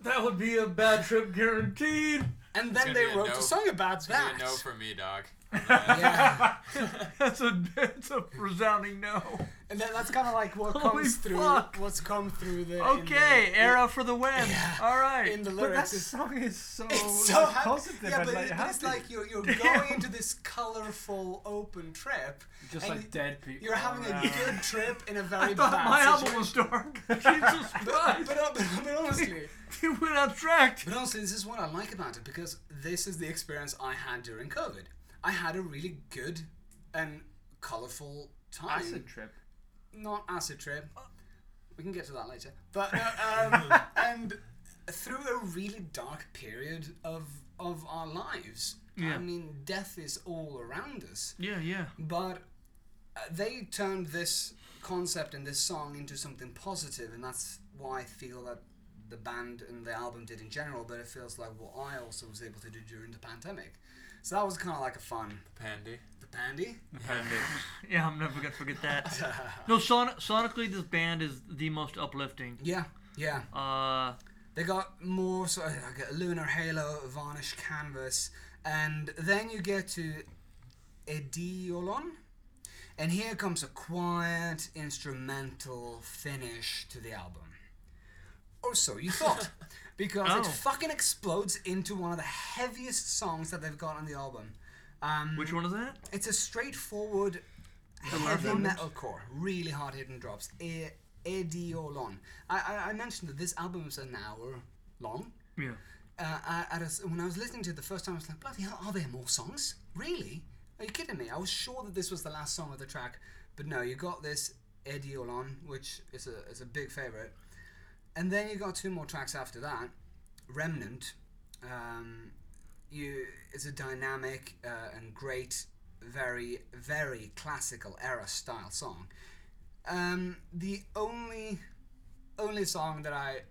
That would be a bad trip guaranteed. And then they wrote no- a song about It's gonna that. be a no for me, dog. Yeah. that's a that's a resounding no. And then that's kind of like what Holy comes through. fuck. What's come through the. Okay, the, Erra for the win. Yeah. All right. In the But that lyrics. it's- song is so, It's so like, happy. positive Yeah, but, like it- but it's like you're, you're Damn. going into this colorful open trip. just like you- dead people. You're having a good trip in a very thought bad my situation. album was dark. Jesus But, Christ. but, uh, but, but honestly, you went abstract. but honestly, this is what I like about it because this is the experience I had during COVID. I had a really good and colorful time. acid trip. not acid trip. We can get to that later. But uh, um, and through a really dark period of of our lives. Yeah. I mean, death is all around us. Yeah, yeah. But uh, they turned this concept and this song into something positive, and that's why I feel that the band and the album did in general. But it feels like what I also was able to do during the pandemic. So that was kind of like a fun. Pandy. The pandy. Pandy. Yeah, I'm never gonna forget that. No, son- sonically, this band is the most uplifting. yeah, yeah. Uh, They got more so like a lunar halo, Vanish Canvas, and then you get to Eidolon, and here comes a quiet instrumental finish to the album. Or so you thought, because Oh. it fucking explodes into one of the heaviest songs that they've got on the album. Um, which one is that? it's a straightforward heavy metalcore, really hard hitting drops. E- Eidolon. I, I I mentioned that this album is an hour long. Yeah. Uh, I, at when I was listening to it the first time, I was like, bloody hell, are there more songs? Really? Are you kidding me? I was sure that this was the last song of the track, but no, you got this Eidolon, which is a is a big favorite, and then you got two more tracks after that, Remnant. Um, you it's a dynamic uh, and great, very very classical era style song. Um, the only only song that I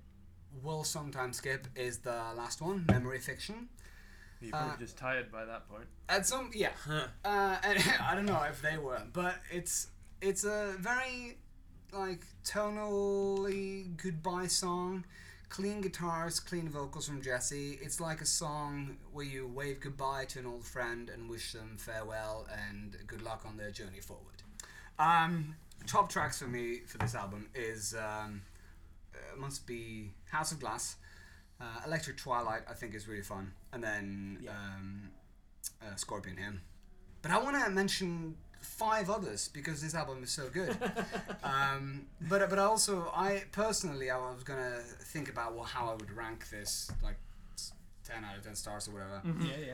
will sometimes skip is the last one, Memory Fiction. You're probably Uh, just tired by that point. At some, yeah, uh, and I don't know if they were, but it's it's a very like tonally goodbye song. Clean guitars, clean vocals from Jesse. It's like a song where you wave goodbye to an old friend and wish them farewell and good luck on their journey forward. Um, top tracks for me for this album is um, uh, must be House of Glass, uh, Electric Twilight. I think is really fun, and then um, uh, Scorpion Hymn. But I want to mention five others because this album is so good. um, but but also I personally I was gonna think about well how I would rank this like ten out of ten stars or whatever. Yeah, yeah.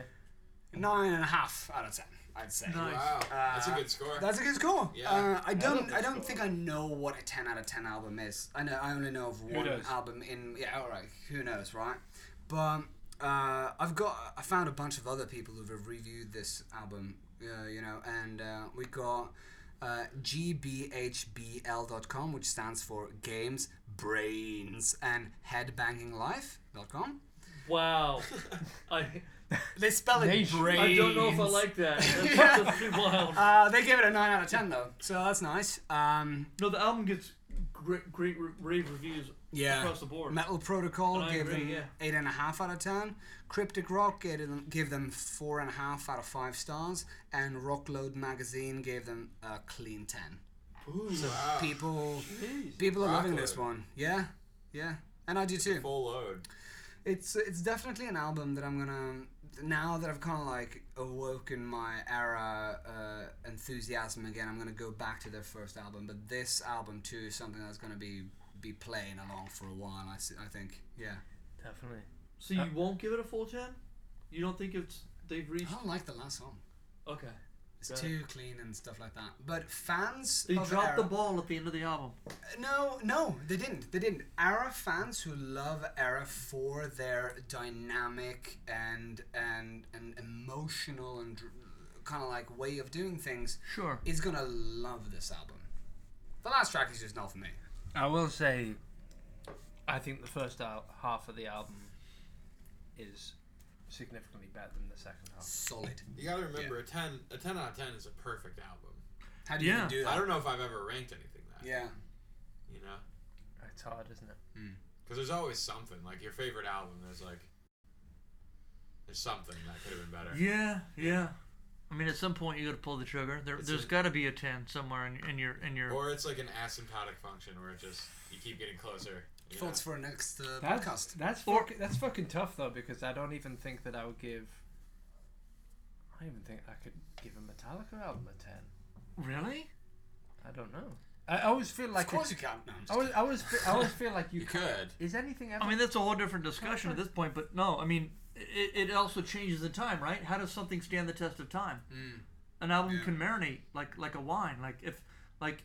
Nine and a half out of ten, I'd say. Nice. Wow, that's a Uh, good score. That's a good score. Yeah. Uh, I don't. I don't score. think I know what a ten out of ten album is. I know. I only know of one album in. Yeah. All right. Who knows, right? But uh, I've got. I found a bunch of other people who have reviewed this album. Uh, you know, and uh, we got. Uh, gbhbl.com which stands for games brains and headbanginglife.com Wow. I they spell it Nation. brains I don't know if I like that. That's, Yeah. that's pretty wild. uh, they gave it a 9 out of 10 though so that's nice um, No, the album gets great, great rave reviews yeah across the board. Metal Protocol And gave agree, them yeah. eight and a half out of ten. Cryptic Rock gave them, gave them four and a half out of five stars, and Rockload Magazine gave them a clean ten. So wow. people, Jeez. people are loving Rockload. this one. Yeah, yeah, and I do too. Full load. It's it's definitely an album that I'm gonna now that I've kind of like awoken my Erra uh, enthusiasm again. I'm gonna go back to their first album, but this album too is something that's gonna be be playing along for a while. I, I think, yeah. Definitely. So you uh, won't give it a full ten? You don't think it's they've reached? I don't like the last song. Okay. It's Got it. too clean and stuff like that. But fans They of dropped Erra, the ball at the end of the album. Uh, no, no, they didn't. They didn't. Erra fans who love Erra for their dynamic and and and emotional and kind of like way of doing things Sure. is gonna love this album. The last track is just not for me. I will say, I think the first al- half of the album is significantly better than the second half. Solid. You gotta remember, a ten, a ten out of ten is a perfect album. How do you Yeah. even do that? I don't know if I've ever ranked anything that. Yeah. You know, It's hard, isn't it? Hmm. because there's always something like your favorite album. There's like, there's something that could have been better. Yeah, yeah. I mean, at some point you got to pull the trigger. There, It's there's a- got to be a ten somewhere in, in your in your. Or it's like an asymptotic function where it just you keep getting closer. you know? Thoughts for a next uh, That's podcast? that's Or- fucking, that's fucking tough though because I don't even think that I would give. I don't even think I could give a Metallica album a ten. really? I don't know. I always feel like of course you can. No, I'm just I always, I always, fe- I always feel like you, You could. Is anything ever? I mean, that's a whole different discussion at this point. But no, I mean, it, it also changes the time, right? How does something stand the test of time? Mm. An album Yeah. can marinate like like a wine. Like if like,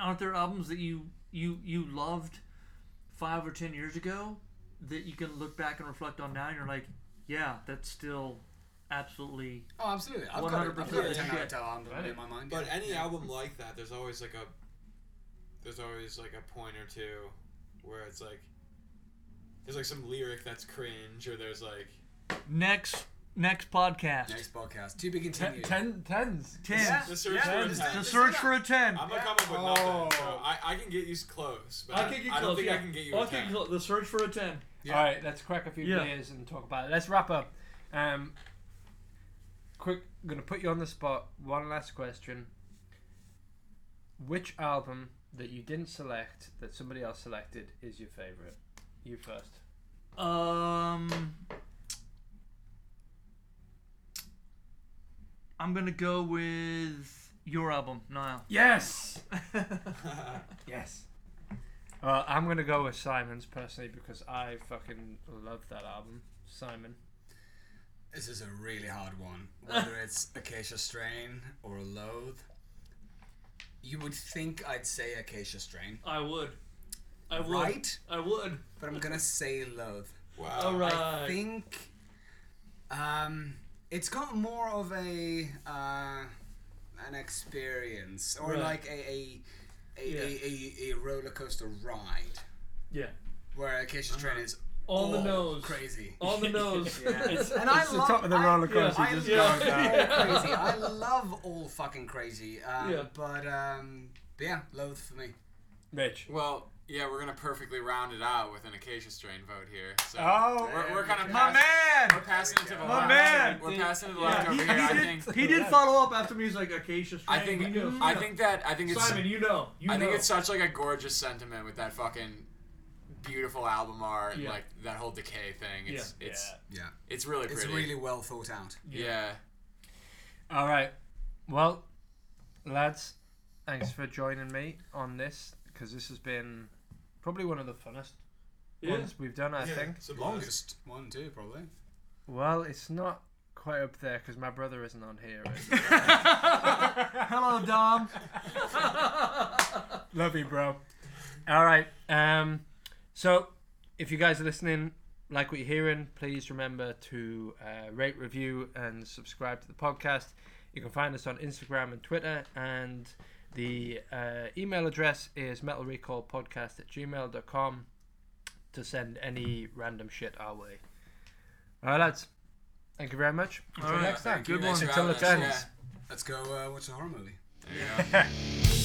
aren't there albums that you you you loved five or ten years ago that you can look back and reflect on now, and you're like, yeah, that's still absolutely Oh, absolutely. I've got, a, I've 100% got a 10 out of 10 album Right. in my mind. But yeah. any Yeah. album like that, there's always like a there's always like a point or two where it's like there's like some lyric that's cringe or there's like next next podcast. Next podcast. To be ten, continued. ten, tens. Ten. Yeah. the search Yeah, for a it's- ten. The search for a ten. I'm gonna come up with Oh. nothing. So I, I can get you close, but I, I don't think I can get you a ten. The search for a ten. Yeah. All right, let's crack a few Yeah. beers and talk about it. Let's wrap up. Um, quick, gonna put you on the spot. One last question. Which album that you didn't select that somebody else selected is your favorite? You first. Um, I'm gonna go with your album, Niall. Yes. yes. Well, I'm gonna go with Simon's personally because I fucking love that album. Simon. This is a really hard one. Whether it's Acacia Strain or Loathe. You would think I'd say Acacia Strain. I would. I would. Right? I would. But I'm gonna say Loathe. Wow. All right. I think um, it's got more of a uh, an experience or Right. like a a a, Yeah. a, a, a roller coaster ride Yeah. where Acacia Strain is On the nose. crazy. On the nose. Yeah. It's, And I it's the love- top of the roller coaster. I just love going down. all crazy. I love all fucking crazy. Um, Yeah. But um, but yeah, Loathe for me. Mitch. Well, yeah, we're gonna perfectly round it out with an acacia strain vote here. So Oh, we're, we're kind of My man. We're passing it to the My left. man! We're passing it to the Yeah, left he, over here. I think. did, he did follow up after me. He's like, Acacia strain. I Strain. think. we knew. I think that. I think it's. Simon, you know. You I think know. it's such like a gorgeous sentiment with that fucking beautiful album art, and like that whole decay thing. It's Yeah. it's Yeah, it's really it's really well thought out. yeah. All right. Well, lads, thanks for joining me on this because this has been probably one of the funnest Yeah. ones we've done. I Yeah, think. it's a blast. Longest one too, probably. Well, it's not quite up there because my brother isn't on here. Hello, Dom. Love you, bro. All right. Um, so if you guys are listening, like what you're hearing, please remember to uh, rate, review, and subscribe to the podcast. You can find us on Instagram and Twitter, and the uh, email address is metalrecallpodcast at gmail.com to send any random shit our way. All right, lads. Thank you very much. Until All right. next time. Good Thanks one. Until having it us. ends. Let's go uh, watch a horror movie. There you go.